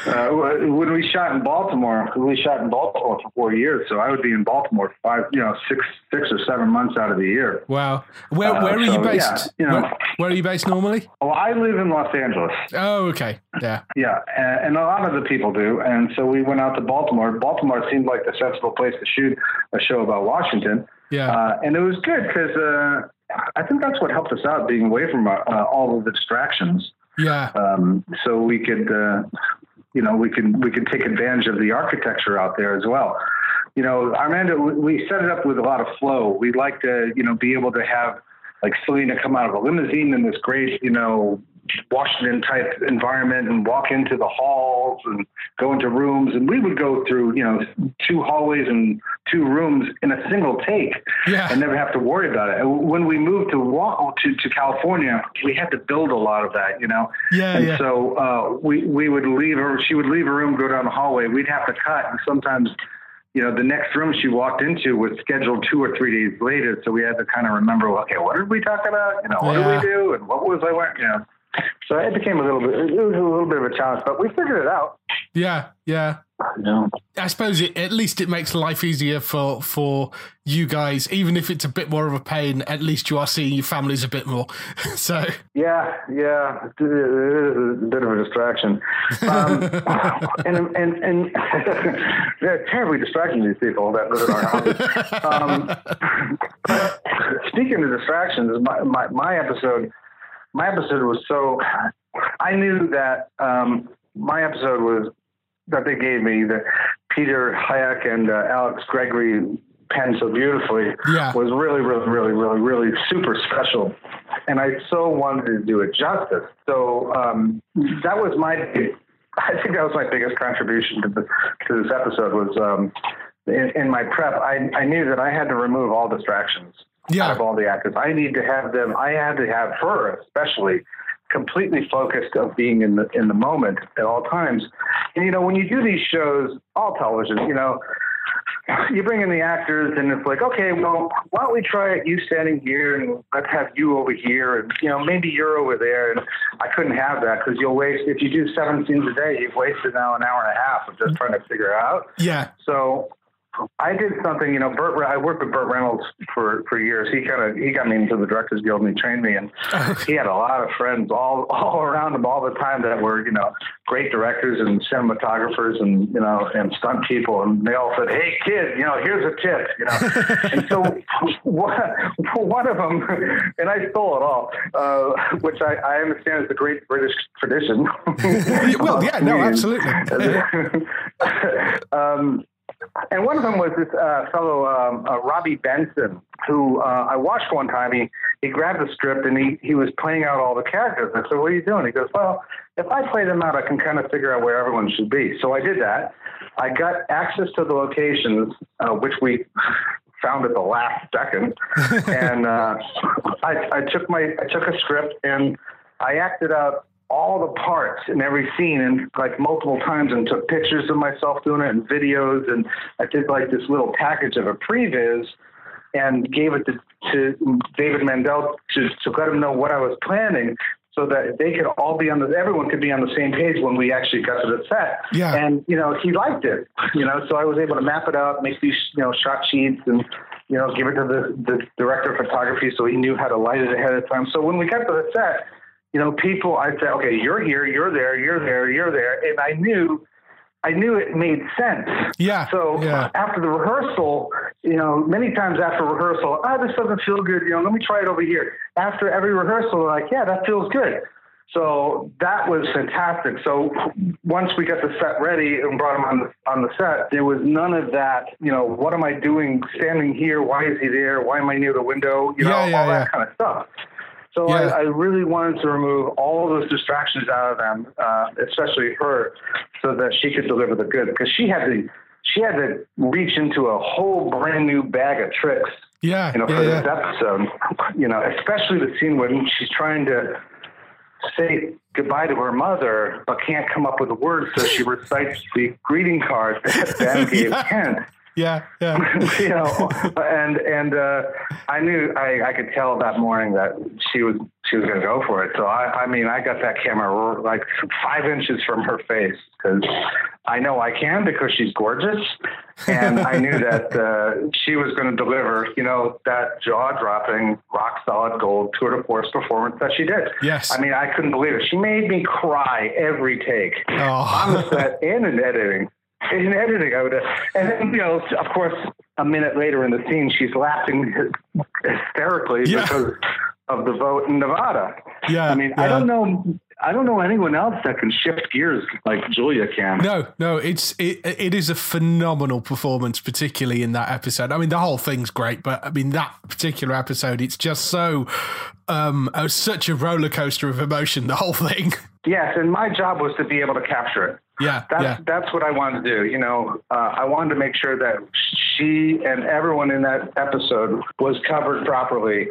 Speaker 5: uh, when we shot in Baltimore, we shot in Baltimore for four years, so I would be in Baltimore five, you know, six, six or seven months out of the year.
Speaker 1: Wow, where
Speaker 5: Uh,
Speaker 1: where are you based?
Speaker 5: yeah, you know.
Speaker 1: where, where are you based normally?
Speaker 5: Well, I live in Los Angeles.
Speaker 1: Oh, okay, yeah.
Speaker 5: Yeah, and, and a lot of the people do. And so we went out to Baltimore. Baltimore seemed like the sensible place to shoot a show about Washington.
Speaker 1: Yeah.
Speaker 5: Uh, and it was good because uh, I think that's what helped us out, being away from uh, uh, all of the distractions.
Speaker 1: Yeah,
Speaker 5: Um, so we could, uh, you know, we can we can take advantage of the architecture out there as well. You know, Armando, we- we set it up with a lot of flow. We'd like to, you know, be able to have like Selina come out of a limousine in this great, you know, Washington type environment and walk into the halls and go into rooms. And we would go through, you know, two hallways and two rooms in a single take
Speaker 1: Yeah.
Speaker 5: and never have to worry about it. When we moved to, to, to California, we had to build a lot of that, you know?
Speaker 1: Yeah,
Speaker 5: And
Speaker 1: yeah.
Speaker 5: so uh, we, we would leave her, she would leave a room, go down the hallway. We'd have to cut. And sometimes, you know, the next room she walked into was scheduled two or three days later. So we had to kind of remember, okay, what did we talk about? You know, what
Speaker 1: Yeah.
Speaker 5: did we do? And what was I wearing? You know, so it became a little bit, it was a little bit of a challenge, but we figured it out.
Speaker 1: yeah, yeah.
Speaker 5: You know?
Speaker 1: I suppose it, at least it makes life easier for for you guys, even if it's a bit more of a pain. At least you are seeing your families a bit more. so
Speaker 5: Yeah, yeah, it is a bit of a distraction, um, and and and they're terribly distracting these people that live in our house. Um, speaking of distractions, my, my my episode, my episode was so. I knew that um, my episode was that they gave me that Peter Huyck and uh, Alex Gregory penned so beautifully
Speaker 1: Yeah.
Speaker 5: was really, really, really, really, really super special. And I so wanted to do it justice. So um, that was my, I think that was my biggest contribution to, the, to this episode was um, in, in my prep, I, I knew that I had to remove all distractions
Speaker 1: Yeah.
Speaker 5: out of all the actors. I need to have them, I had to have her especially completely focused of being in the in the moment at all times. And you know, when you do these shows, all television, you know, you bring in the actors and it's like, okay, well, why don't we try it? You standing here and let's have you over here, and you know, maybe you're over there. And I couldn't have that because you'll waste if you do seven scenes a day, you've wasted now an hour and a half of just trying to figure out.
Speaker 1: yeah,
Speaker 5: So I did something, you know, Burt, I worked with Burt Reynolds for, for years. He kind of, he got me into the Directors Guild and he trained me. And he had a lot of friends all, all around him all the time that were, you know, great directors and cinematographers and, you know, and stunt people. And they all said, Hey kid, you know, here's a tip, you know? and so one, one of them, and I stole it all, uh, which I, I understand is the great British tradition.
Speaker 1: well, yeah, no, absolutely.
Speaker 5: um, and one of them was this uh, fellow um, uh, Robby Benson, who uh, I watched one time. He he grabbed the script and he he was playing out all the characters. I said, "What are you doing?" He goes, "Well, if I play them out, I can kind of figure out where everyone should be." So I did that. I got access to the locations, uh, which we found at the last second, and uh, I, I took my I took a script and I acted out all the parts in every scene and like multiple times and took pictures of myself doing it and videos and I did like this little package of a previs and gave it to, to David Mandel to, to let him know what I was planning so that they could all be on the everyone could be on the same page when we actually got to the set.
Speaker 1: Yeah.
Speaker 5: And you know, he liked it. You know, so I was able to map it out, make these, you know, shot sheets and you know, give it to the, the director of photography so he knew how to light it ahead of time. So when we got to the set, you know, people, I'd say, okay, you're here, you're there, you're there, you're there. And I knew, I knew it made sense.
Speaker 1: Yeah.
Speaker 5: So
Speaker 1: yeah.
Speaker 5: after the rehearsal, you know, many times after rehearsal, ah, oh, this doesn't feel good. You know, let me try it over here. After every rehearsal, like, yeah, that feels good. So that was fantastic. So once we got the set ready and brought him on the, on the set, there was none of that, you know, what am I doing standing here? Why is he there? Why am I near the window? You know,
Speaker 1: Yeah, yeah,
Speaker 5: all that kind of stuff. So
Speaker 1: Yeah.
Speaker 5: I, I really wanted to remove all those distractions out of them, uh, especially her, so that she could deliver the good. Because she had to, she had to reach into a whole brand new bag of tricks,
Speaker 1: Yeah.
Speaker 5: you know, for
Speaker 1: yeah.
Speaker 5: this episode. You know, especially the scene when she's trying to say goodbye to her mother, but can't come up with the words, so she recites the greeting card that Ben gave
Speaker 1: Yeah.
Speaker 5: Ken
Speaker 1: Yeah. Yeah.
Speaker 5: you know, and and uh, I knew I, I could tell that morning that she was she was going to go for it. So I, I mean, I got that camera like five inches from her face because I know I can because she's gorgeous, and I knew that uh, she was going to deliver. You know, that jaw dropping, rock solid gold tour de force performance that she did.
Speaker 1: Yes.
Speaker 5: I mean, I couldn't believe it. She made me cry every take
Speaker 1: Oh.
Speaker 5: on the set and in editing. In editing, I would, and then, you know, of course, a minute later in the scene, she's laughing hysterically
Speaker 1: Yeah.
Speaker 5: because of the vote in Nevada.
Speaker 1: Yeah,
Speaker 5: I mean, I don't know, I don't know anyone else that can shift gears like Julia can.
Speaker 1: No, no, it's it, it is a phenomenal performance, particularly in that episode. I mean, the whole thing's great, but I mean that particular episode, it's just so um uh, such a roller coaster of emotion. The whole thing.
Speaker 5: Yes, and my job was to be able to capture it.
Speaker 1: Yeah,
Speaker 5: That's
Speaker 1: yeah,
Speaker 5: that's what I wanted to do. You know, uh, I wanted to make sure that she and everyone in that episode was covered properly.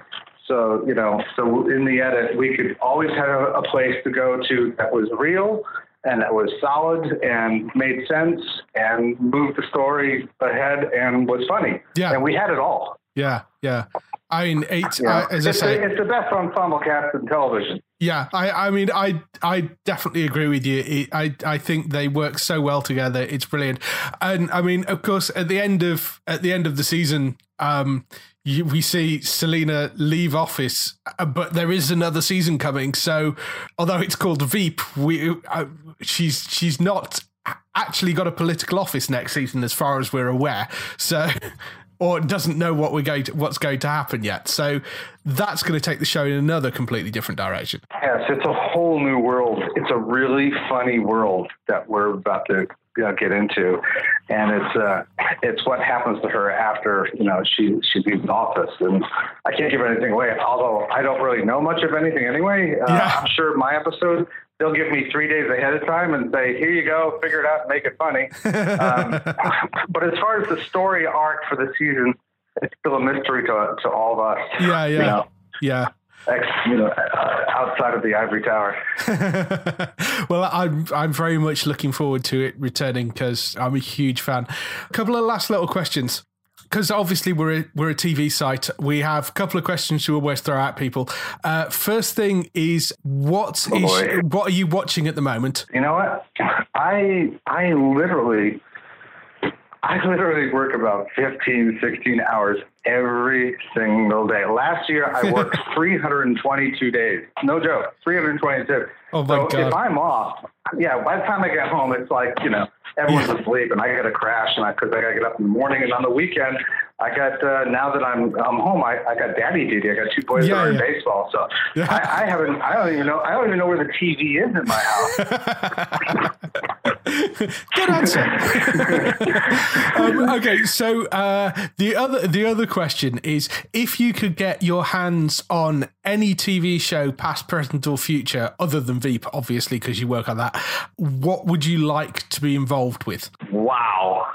Speaker 5: So you know, so in the edit, we could always have a, place to go to that was real and that was solid and made sense and moved the story ahead and was funny.
Speaker 1: Yeah.
Speaker 5: and we had it all.
Speaker 1: yeah, yeah. I mean, it's
Speaker 5: You know?
Speaker 1: uh, as I say,
Speaker 5: the, it's the best ensemble cast in television.
Speaker 1: Yeah, I, I mean, I, I definitely agree with you. I, I think they work so well together. It's brilliant, and I mean, of course, at the end of at the end of the season, um, you, we see Selina leave office, uh, but there is another season coming. So, although it's called Veep, we, uh, she's she's not actually got a political office next season, as far as we're aware. So. Or doesn't know what we're going to, what's going to happen yet. So that's going to take the show in another completely different direction.
Speaker 5: Yes, it's a whole new world. It's a really funny world that we're about to you know, get into, and it's uh, it's what happens to her after you know she she leaves office. And I can't give anything away, although I don't really know much of anything anyway. Uh,
Speaker 1: Yeah.
Speaker 5: I'm sure my episode they'll give me three days ahead of time and say, "Here you go, figure it out, and make it funny." um, but as far as the story arc for the season, it's still a mystery to to all of us.
Speaker 1: Yeah,
Speaker 5: You
Speaker 1: yeah,
Speaker 5: know,
Speaker 1: yeah.
Speaker 5: ex, you know, uh, outside of the ivory tower.
Speaker 1: well, I'm I'm very much looking forward to it returning because I'm a huge fan. A couple of last little questions. Because obviously we're a, we're a TV site, we have a couple of questions to always throw at people. Uh, first thing is, what
Speaker 5: Oh,
Speaker 1: is what are you watching at the moment?
Speaker 5: You know what? I I literally I literally work about 15, 16 hours every single day. Last year, I worked 322 days. No joke, 322.
Speaker 1: Oh, my
Speaker 5: so
Speaker 1: God.
Speaker 5: if I'm off, yeah, by the time I get home, it's like, you know, everyone's asleep and I got to crash and I, cause I got to get up in the morning. And on the weekend, I got, uh, now that I'm, I'm home, I, I got daddy duty. I got two boys
Speaker 1: Yeah,
Speaker 5: that are in baseball. So
Speaker 1: Yeah.
Speaker 5: I, I haven't, I don't even know, I don't even know where the TV is in my house.
Speaker 1: Good answer. um, okay, so uh, the other the other question is if you could get your hands on any TV show, past, present, or future, other than Veep, obviously, because you work on that, what would you like to be involved with?
Speaker 5: Wow.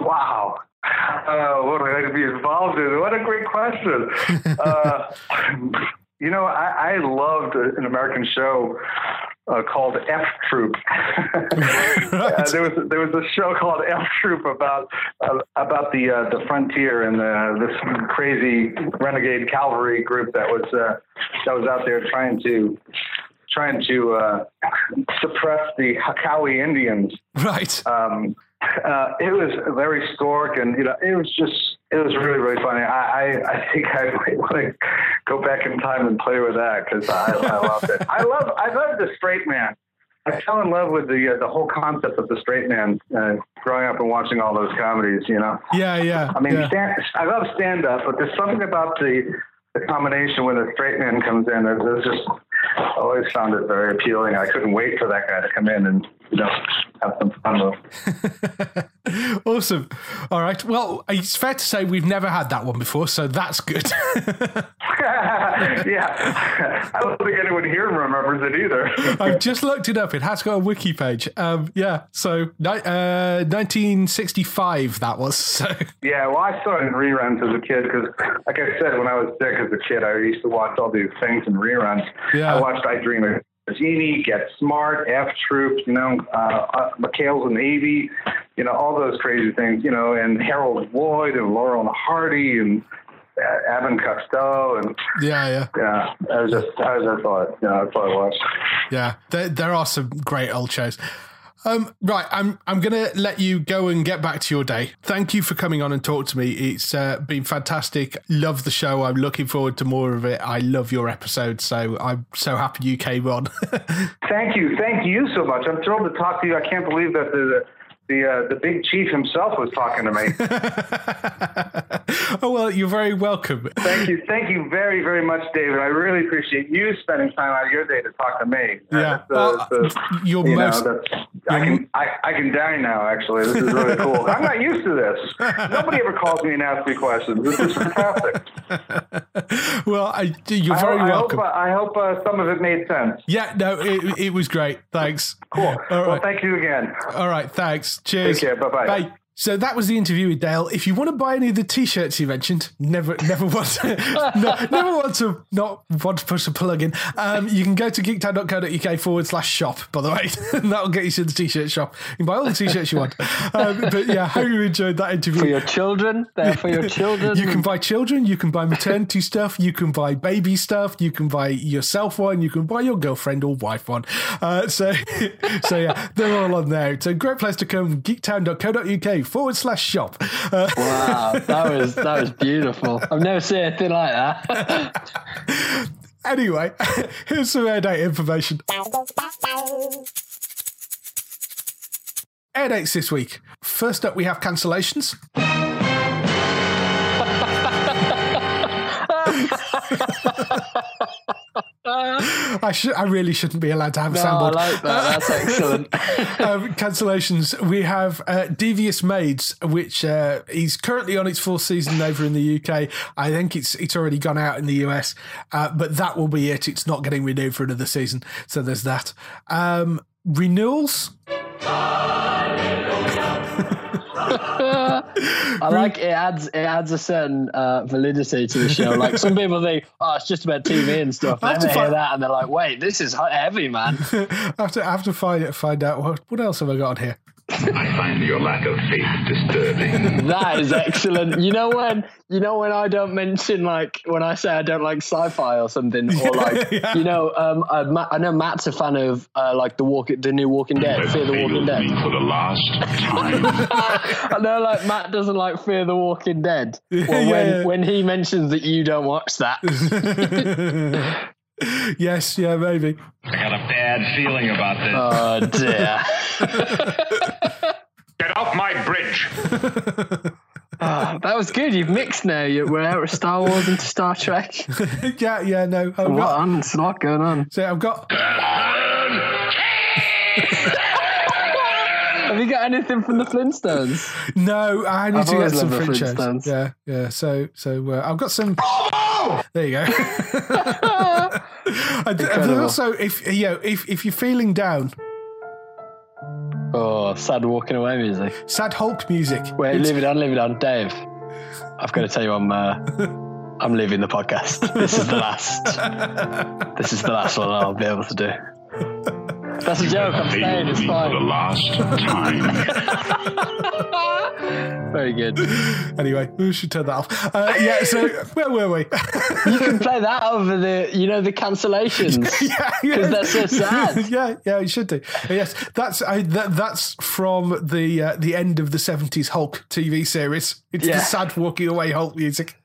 Speaker 5: Wow. Uh, what would I like to be involved in? What a great question. uh, you know, I, I loved an American show uh, called F Troop. uh, there was there was a show called F Troop about uh, about the uh, the frontier and uh, this crazy renegade cavalry group that was uh, that was out there trying to trying to uh, suppress the Hekawi Indians
Speaker 1: Right.
Speaker 5: um, uh, it was Larry Storch, and you know, it was just it was really really funny. I I, I think I might want to go back in time and play with that because I, I loved it. I love I love the straight man. I fell in love with the uh, the whole concept of the straight man uh, growing up and watching all those comedies. You know,
Speaker 1: Yeah, yeah.
Speaker 5: I mean,
Speaker 1: yeah.
Speaker 5: stand, I love stand up, but there's something about the the combination when the straight man comes in. It's just I always found it very appealing. I couldn't wait for that guy to come in and you know have some fun with.
Speaker 1: awesome. All right. Well, it's fair to say we've never had that one before, so that's good.
Speaker 5: yeah, I don't think anyone here remembers it either.
Speaker 1: I've just looked it up. It has got a wiki page. Um, yeah. So uh, 1965 that was. So
Speaker 5: yeah, well, I saw it in reruns as a kid because, like I said, when I was sick as a kid, I used to watch all these things in reruns.
Speaker 1: Yeah.
Speaker 5: I watched I Dream of Jeannie, Get Smart, F Troop, you know, uh, uh, McHale's Navy, you know, all those crazy things, you know, and Harold Lloyd and Laurel and Hardy and uh, and Costello and
Speaker 1: yeah, yeah,
Speaker 5: yeah, I was just I was that's all I, you know, that's all I watched.
Speaker 1: yeah. There, there are some great old shows. Um, right, I'm I'm gonna let you go and get back to your day. Thank you for coming on and talk to me. It's uh, been fantastic. Love the show. I'm looking forward to more of it. I love your episode, so I'm so happy you came on.
Speaker 5: Thank you, thank you so much. I'm thrilled to talk to you. I can't believe that the the uh, the big chief himself was talking to me.
Speaker 1: oh well, you're very welcome.
Speaker 5: Thank you, thank you very very much, David. I really appreciate you spending time out of your day to talk to me.
Speaker 1: Yeah.
Speaker 5: That's, uh,
Speaker 1: Well,
Speaker 5: that's, uh,
Speaker 1: you're
Speaker 5: you
Speaker 1: most-
Speaker 5: know, I can I, I can die now. Actually, this is really cool. I'm not used to this. Nobody ever calls me and asks me questions. This is fantastic.
Speaker 1: Well, I, you're
Speaker 5: I,
Speaker 1: very
Speaker 5: hope- I
Speaker 1: welcome.
Speaker 5: hope, uh, I hope uh, some of it made sense.
Speaker 1: yeah, no, it, it was great. Thanks.
Speaker 5: Cool.
Speaker 1: All
Speaker 5: Well, thank you again.
Speaker 1: All right. Thanks. Cheers.
Speaker 5: Take care. Bye-bye.
Speaker 1: Bye. So that was the interview with Dale. If you want to buy any of the t-shirts he mentioned, never, never want to, no, never want to not want to push a plug in. Um, you can go to geektown.co.uk forward slash shop. By the way, and that'll get you to the t-shirt shop. You can buy all the t-shirts you want. Um, but yeah, hope you enjoyed that interview.
Speaker 2: For your children, they're for your children.
Speaker 1: You can buy children, you can buy maternity stuff, you can buy baby stuff, you can buy yourself one, you can buy your girlfriend or wife one. Uh, so, so yeah, they're all on there. It's a great place to come, geektown.co.uk forward slash shop. Uh,
Speaker 2: Wow, that was that was beautiful. I've never seen anything like that.
Speaker 1: anyway, here's some air date information. Air dates this week. First up, we have cancellations. I should. I really shouldn't be allowed to have a
Speaker 2: No, I like that. That's excellent.
Speaker 1: um, cancellations. We have uh, Devious Maids, which uh, is currently on its fourth season over in the UK. I think it's it's already gone out in the US, uh, but that will be it. It's not getting renewed for another season, so there's that. Um, renewals.
Speaker 2: I like it adds it adds a certain uh, validity to the show. Like some people think, oh, it's just about TV and stuff.
Speaker 1: I have to
Speaker 2: hear
Speaker 1: find-
Speaker 2: that and they're like, wait, this is heavy, man.
Speaker 1: I have to I have to find find out what what else have I got on here.
Speaker 6: I find your lack of faith disturbing.
Speaker 2: That is excellent. You know when you know when I don't mention like when I say I don't like sci-fi or something, or like
Speaker 1: Yeah.
Speaker 2: you know, um, I, Matt, I know Matt's a fan of uh, like the walk, the new Walking Dead, Fear the Walking
Speaker 6: Failed me
Speaker 2: Dead.
Speaker 6: for the last time.
Speaker 2: I know like Matt doesn't like Fear the Walking Dead. Well,
Speaker 1: Yeah,
Speaker 2: when when he mentions that you don't watch that,
Speaker 1: yes, yeah, maybe.
Speaker 6: I got a bad feeling about this.
Speaker 2: oh dear.
Speaker 6: Get off my bridge.
Speaker 2: Ah, that was good. You've mixed now. You- We're out of Star Wars into Star Trek.
Speaker 1: yeah, yeah, no. I've
Speaker 2: What?
Speaker 1: got,
Speaker 2: on? It's a lot going on.
Speaker 1: so I've got
Speaker 2: Have you got anything from the Flintstones?
Speaker 1: no. I need
Speaker 2: I've
Speaker 1: to get some
Speaker 2: loved the
Speaker 1: French shows.
Speaker 2: Flintstones.
Speaker 1: Yeah, yeah. So, so uh, I've got some. There you go. I, d-
Speaker 2: Incredible.
Speaker 1: also, if you know, if if you're feeling down,
Speaker 2: Oh, sad walking away music.
Speaker 1: sad Hulk music.
Speaker 2: Wait,
Speaker 1: It's-
Speaker 2: leave it on, leave it on, Dave. I've got to tell you, I'm uh, I'm leaving the podcast. This is the last. this is the last one I'll be able to do. That's a joke. I'm staying.
Speaker 6: Failed
Speaker 2: It's
Speaker 6: me for the
Speaker 2: fine.
Speaker 6: last time.
Speaker 2: Very good.
Speaker 1: Anyway, we should turn that off. Uh, yeah. So where were we?
Speaker 2: You can play that over the, you know, the cancellations.
Speaker 1: yeah, yeah.
Speaker 2: 'Cause that's so sad.
Speaker 1: yeah, yeah, you should do. Yes, that's I, that, that's from the uh, the end of the seventies Hulk TV series. It's
Speaker 2: Yeah.
Speaker 1: the sad walking away Hulk music.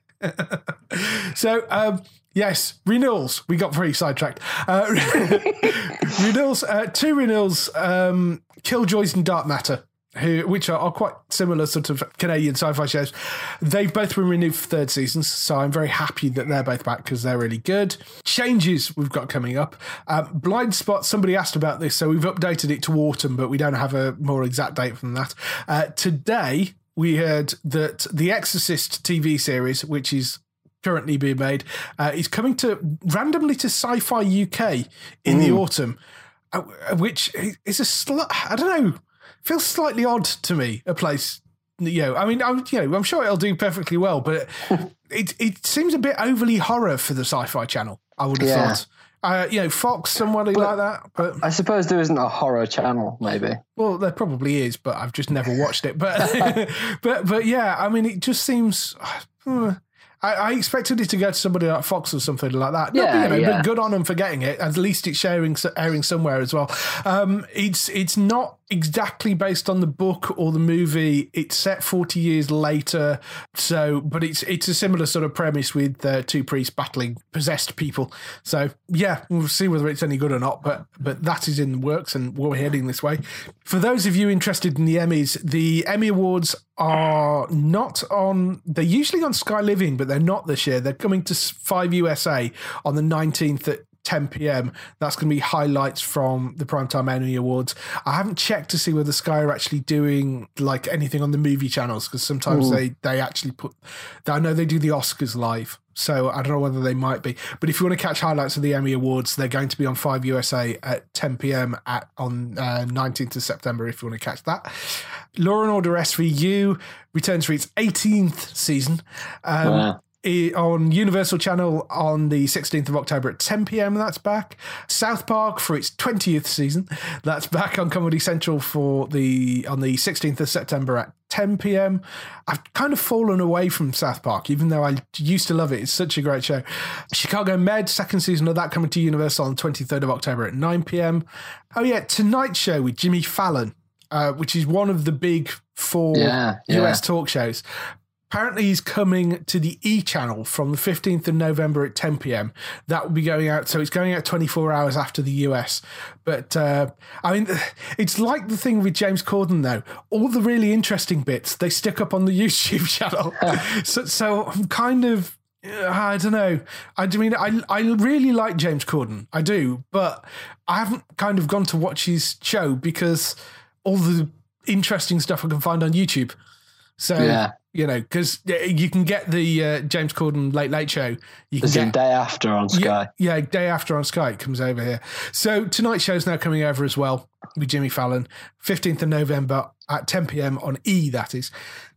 Speaker 1: so um, yes, renewals. We got very sidetracked. Uh, renewals. Uh, two renewals. Um, Killjoys and Dark Matter. Who, which are, are quite similar sort of Canadian sci-fi shows. They've both been renewed for third seasons, so I'm very happy that they're both back because they're really good. Changes we've got coming up. Um, Blind Spot. Somebody asked about this, so we've updated it to autumn, but we don't have a more exact date from that. Uh, today we heard that the Exorcist TV series, which is currently being made, uh, is coming to randomly to Sci-Fi UK in the autumn, uh, which is a sli- I don't know, feels slightly odd to me. A place, you know, I mean, I'm you know, I'm sure it'll do perfectly well, but it it seems a bit overly horror for the Sci-Fi Channel. I would have
Speaker 2: Yeah.
Speaker 1: thought. Uh, you know, Fox, somebody like that, but
Speaker 2: I suppose there isn't a horror channel, maybe.
Speaker 1: well, there probably is, but I've just never watched it. But but but yeah, I mean, it just seems. hmm, I, I expected it to go to somebody like Fox or something like that.
Speaker 2: Yeah,
Speaker 1: you know,
Speaker 2: yeah.
Speaker 1: but good on them for getting it. At least it's sharing airing somewhere as well. Um, it's it's not exactly based on the book or the movie. It's set forty years later, so but it's it's a similar sort of premise with uh, two priests battling possessed people. So yeah, we'll see whether it's any good or not. But but that is in the works, and we're heading this way. For those of you interested in the Emmys, the Emmy Awards are not on. They're usually on Sky Living, but they're not this year. They're coming to Five USA on the nineteenth at 10 p.m. That's going to be highlights from the Primetime Emmy Awards. I haven't checked to see whether Sky are actually doing like anything on the movie channels because sometimes they they actually put. I know they do the Oscars live, so I don't know whether they might be. But if you want to catch highlights of the Emmy Awards, they're going to be on Five USA at 10 p.m. at on uh, 19th of September. If you want to catch that, Law and Order SVU returns for its 18th season. Um,
Speaker 2: Wow.
Speaker 1: On Universal Channel on the 16th of October at 10 p.m. That's back. South Park for its 20th season. That's back on Comedy Central for the on the 16th of September at 10 p.m. I've kind of fallen away from South Park, even though I used to love it. It's such a great show. Chicago Med, second season of that coming to Universal on 23rd of October at 9 p.m. Oh yeah, Tonight Show with Jimmy Fallon, uh, which is one of the big four
Speaker 2: Yeah, yeah.
Speaker 1: US talk shows. Apparently, he's coming to the E channel from the 15th of November at 10 p.m. That will be going out. So it's going out 24 hours after the US. But uh, I mean, it's like the thing with James Corden, though. All the really interesting bits they stick up on the YouTube channel. so, so I'm kind of. uh, I don't know. I mean I I really like James Corden. I do, but I haven't kind of gone to watch his show because all the interesting stuff I can find on YouTube. So
Speaker 2: Yeah.
Speaker 1: You know, because you can get the uh, James Corden Late Late Show. You can get
Speaker 2: day after on Sky.
Speaker 1: yeah, yeah, day after on Sky it comes over here. So tonight's show's now coming over as well with Jimmy Fallon, 15th of November at 10 p.m. on E, that is.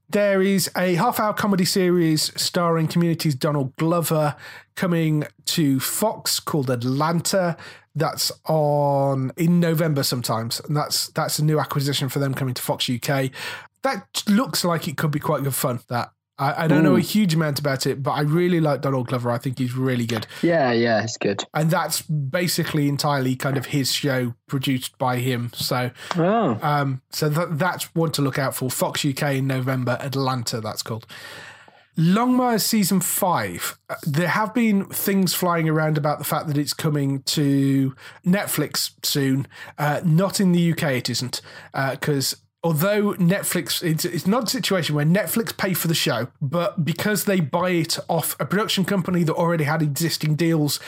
Speaker 1: There is a half hour comedy series starring Community's Donald Glover coming to Fox called Atlanta. That's on in November sometimes, and that's that's a new acquisition for them coming to Fox UK. That looks like it could be quite good fun. That I, I don't know a huge amount about it, but I really like Donald Glover. I think he's really good,
Speaker 2: Yeah, yeah, it's good.
Speaker 1: and that's basically entirely kind of his show produced by him. So,
Speaker 2: Oh,
Speaker 1: um, so that, that's one to look out for. Fox UK in November, Atlanta. That's called. Longmire season five. uh, There have been things flying around about the fact that it's coming to Netflix soon. Uh, not in the UK, it isn't, because although Netflix, it's, it's not a situation where Netflix pay for the show, but because they buy it off a production company that already had existing deals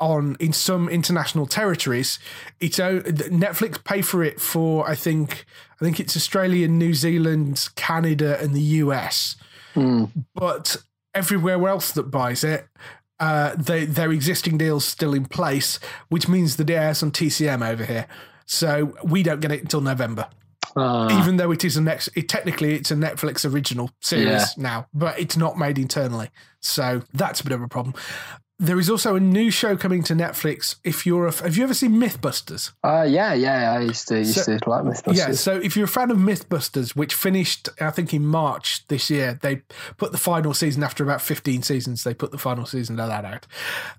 Speaker 1: on in some international territories, it's Netflix pay for it for I think I think it's Australia, New Zealand, Canada, and the US but everywhere else that buys it, uh, they, their existing deals still in place, which means that it airs on TCM over here. So we don't get it until November,
Speaker 2: Ah,
Speaker 1: even though it is a next. It, technically, it's a Netflix original series
Speaker 2: Yeah.
Speaker 1: now, but it's not made internally. So that's a bit of a problem. There is also a new show coming to Netflix. If you're a, have you ever seen MythBusters?
Speaker 2: uh, yeah, yeah. I used to used
Speaker 1: So-
Speaker 2: to like MythBusters.
Speaker 1: Yeah, so if you're a fan of Mythbusters, which finished, I think, in March this year, they put the final season after about 15 seasons. They put the final season of that out.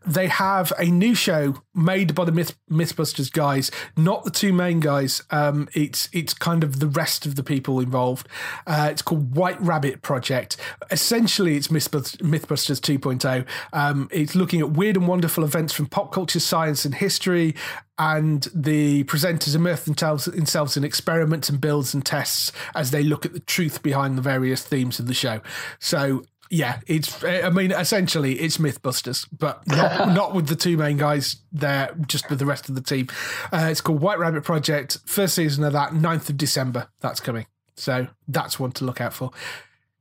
Speaker 1: They have a new show made by the Myth, Mythbusters guys, not the two main guys. Um, it's it's kind of the rest of the people involved. Uh, it's called White Rabbit Project. Essentially, it's Mythbusters, Mythbusters 2.0. Um, it's looking at weird and wonderful events from pop culture, science, and history and the presenters immerse themselves, themselves in experiments and builds and tests as they look at the truth behind the various themes of the show. So yeah, it's I mean essentially it's MythBusters, but not not with the two main guys there, just with the rest of the team. Uh, it's called White Rabbit Project. First season of that, 9th of December. That's coming. So that's one to look out for.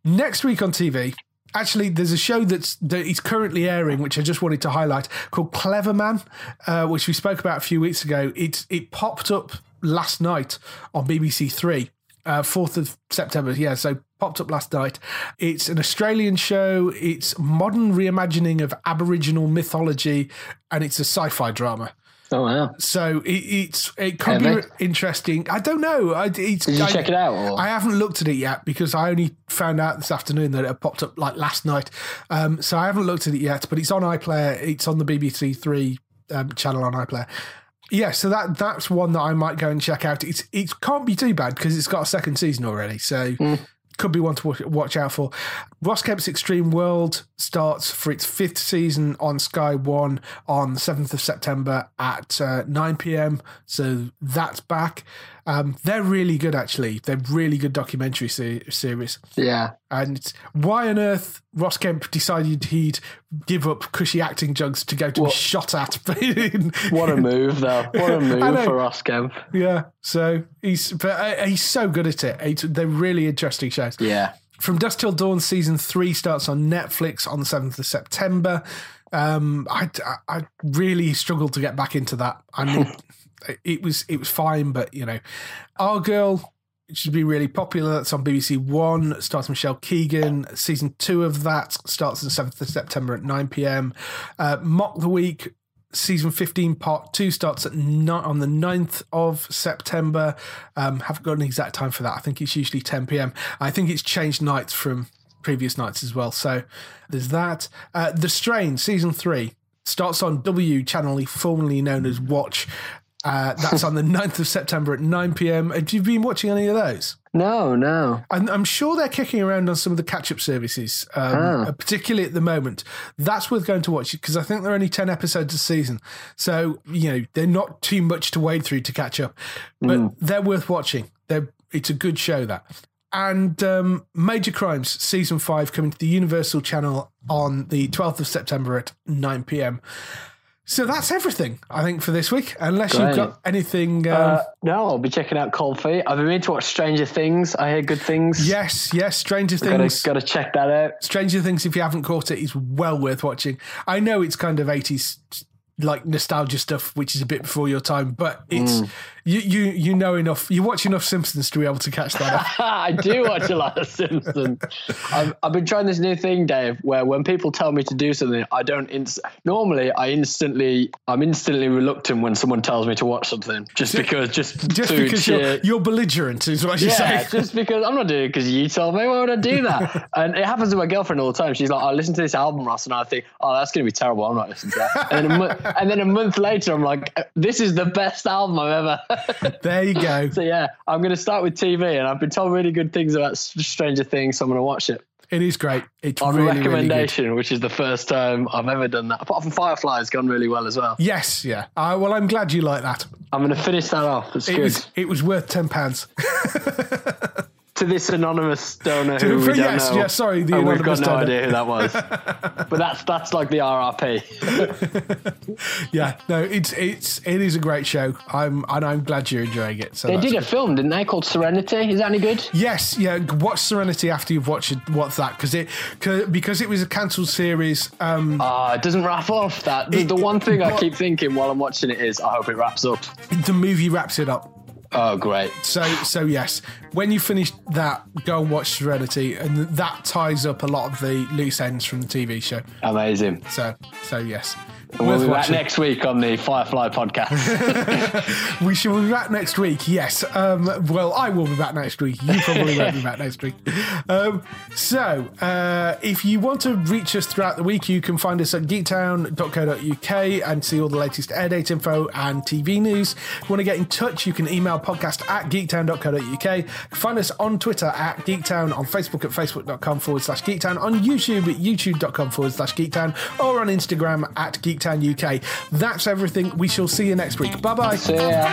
Speaker 1: Next week on TV, actually, there's a show that's that is currently airing, which I just wanted to highlight, called Clever Man, uh, which we spoke about a few weeks ago. It it popped up last night on BBC Three, uh, fourth of September. Yeah, so popped up last night. It's an Australian show. It's modern reimagining of Aboriginal mythology, and it's a sci-fi drama.
Speaker 2: Oh wow.
Speaker 1: So it, it's it could be interesting. I don't know. I, it's,
Speaker 2: Did you
Speaker 1: I-
Speaker 2: check it out? Or?
Speaker 1: I haven't looked at it yet because I only found out this afternoon that it popped up like last night. Um, so I haven't looked at it yet, but it's on iPlayer. It's on the BBC Three um, channel on iPlayer. Yeah, so that that's one that I might go and check out. It's it can't be too bad because it's got a second season already. So could be one to watch, out for. Ross Kemp's Extreme World starts for its fifth season on Sky One on the 7th of September at uh, 9 pm. So that's back. Um, they're really good, actually. They're really good documentary se- series.
Speaker 2: yeah.
Speaker 1: And why on earth Ross Kemp decided he'd give up cushy acting jugs to go to be shot at.
Speaker 2: What a move, though. What a move for Ross Kemp.
Speaker 1: Yeah, so he's but uh, he's so good at it. It's, they're really interesting shows.
Speaker 2: Yeah.
Speaker 1: From Dusk Till Dawn season three starts on Netflix on the seventh of September. Um, I, I I really struggled to get back into that. I mean, it was it was fine, but you know, Our Girl should be really popular. That's on BBC One. Starts Michelle Keegan. Season two of that starts on the seventh of September at nine pm. Uh, Mock the Week season 15 part 2 starts at ni- on the 9th of september um haven't got an exact time for that i think it's usually 10 p.m i think it's changed nights from previous nights as well so there's that uh the strain season 3 starts on w channel formerly known as watch uh, that's on the 9th of September at 9 p.m. Have you been watching any of those?
Speaker 2: No, no.
Speaker 1: I'm, I'm sure they're kicking around on some of the catch up services, um, uh, particularly at the moment. That's worth going to watch because I think they're only 10 episodes a season. So, you know, they're not too much to wade through to catch up, but they're worth watching. They're, it's a good show, that. And um, Major Crimes season five coming to the Universal channel on the 12th of September at 9 p.m. So that's everything, I think, for this week. Unless you've got anything. Um,
Speaker 2: Uh, no, I'll be checking out Cold Feet. I've been meaning to watch Stranger Things. I hear good things.
Speaker 1: yes, yes, Stranger Things.
Speaker 2: gotta check that out.
Speaker 1: Stranger Things, if you haven't caught it, is well worth watching. I know it's kind of 80s like nostalgia stuff, which is a bit before your time, but it's You you you know enough. You watch enough Simpsons to be able to catch that.
Speaker 2: I do watch a lot of Simpsons. I've, I've been trying this new thing, Dave, where when people tell me to do something, I don't. Inst- Normally, I instantly, I'm instantly reluctant when someone tells me to watch something, just because, just,
Speaker 1: Just because you're, you're belligerent is what you're
Speaker 2: yeah,
Speaker 1: saying.
Speaker 2: just because I'm not doing it because you told me. Why would I do that? and it happens to my girlfriend all the time. She's like, "I listen to this album, Ross," and I think, "Oh, that's going to be terrible. I'm not listening to that." And then, a mo- and then a month later, I'm like, "This is the best album I've ever."
Speaker 1: There you go.
Speaker 2: so yeah, I'm going to start with TV, and I've been told really good things about Stranger Things, so I'm going to watch it
Speaker 1: It is great. It's
Speaker 2: on
Speaker 1: really, really
Speaker 2: recommendation, which is the first time I've ever done that. Apart from Firefly, it's gone really well as well.
Speaker 1: Yes, yeah. Uh, well, I'm glad you like that.
Speaker 2: I'm going to finish that off. It's
Speaker 1: It
Speaker 2: good.
Speaker 1: was it was worth ten pounds.
Speaker 2: to this anonymous donor who we
Speaker 1: For-
Speaker 2: don't
Speaker 1: yes,
Speaker 2: know.
Speaker 1: yes, sorry, the
Speaker 2: and we've got no
Speaker 1: donor.
Speaker 2: idea who that was. but that's that's like the RRP.
Speaker 1: yeah, no, it's it's it is a great show. I'm and I'm glad you're enjoying it. So
Speaker 2: They
Speaker 1: that's
Speaker 2: did a
Speaker 1: good.
Speaker 2: film, didn't they, called Serenity? Is that any good?
Speaker 1: Yes, yeah. Watch Serenity after you've watched. What's that? Because it cause, because it was a cancelled series. Um,
Speaker 2: Ah, it doesn't wrap off That the,
Speaker 1: It-
Speaker 2: the one thing I keep thinking while I'm watching it is, I hope it wraps up.
Speaker 1: the movie wraps it up.
Speaker 2: Oh, great!
Speaker 1: So so yes, when you finish that, go and watch Serenity, and that ties up a lot of the loose ends from the TV show.
Speaker 2: Amazing.
Speaker 1: So so yes,
Speaker 2: We'll be back next week on the Firefly podcast.
Speaker 1: We shall be back next week. Yes. Um, well, I will be back next week. You probably won't be back next week. Um, so, uh, if you want to reach us throughout the week, you can find us at geektown.co.uk and see all the latest air date info and TV news. If you want to get in touch, you can email podcast at geektown.co.uk. Find us on Twitter at geektown, on Facebook at facebook.com forward slash geektown, on YouTube at youtube.com forward slash geektown, or on Instagram at geektown UK. That's everything. We shall see you next week. Bye bye.
Speaker 2: See ya.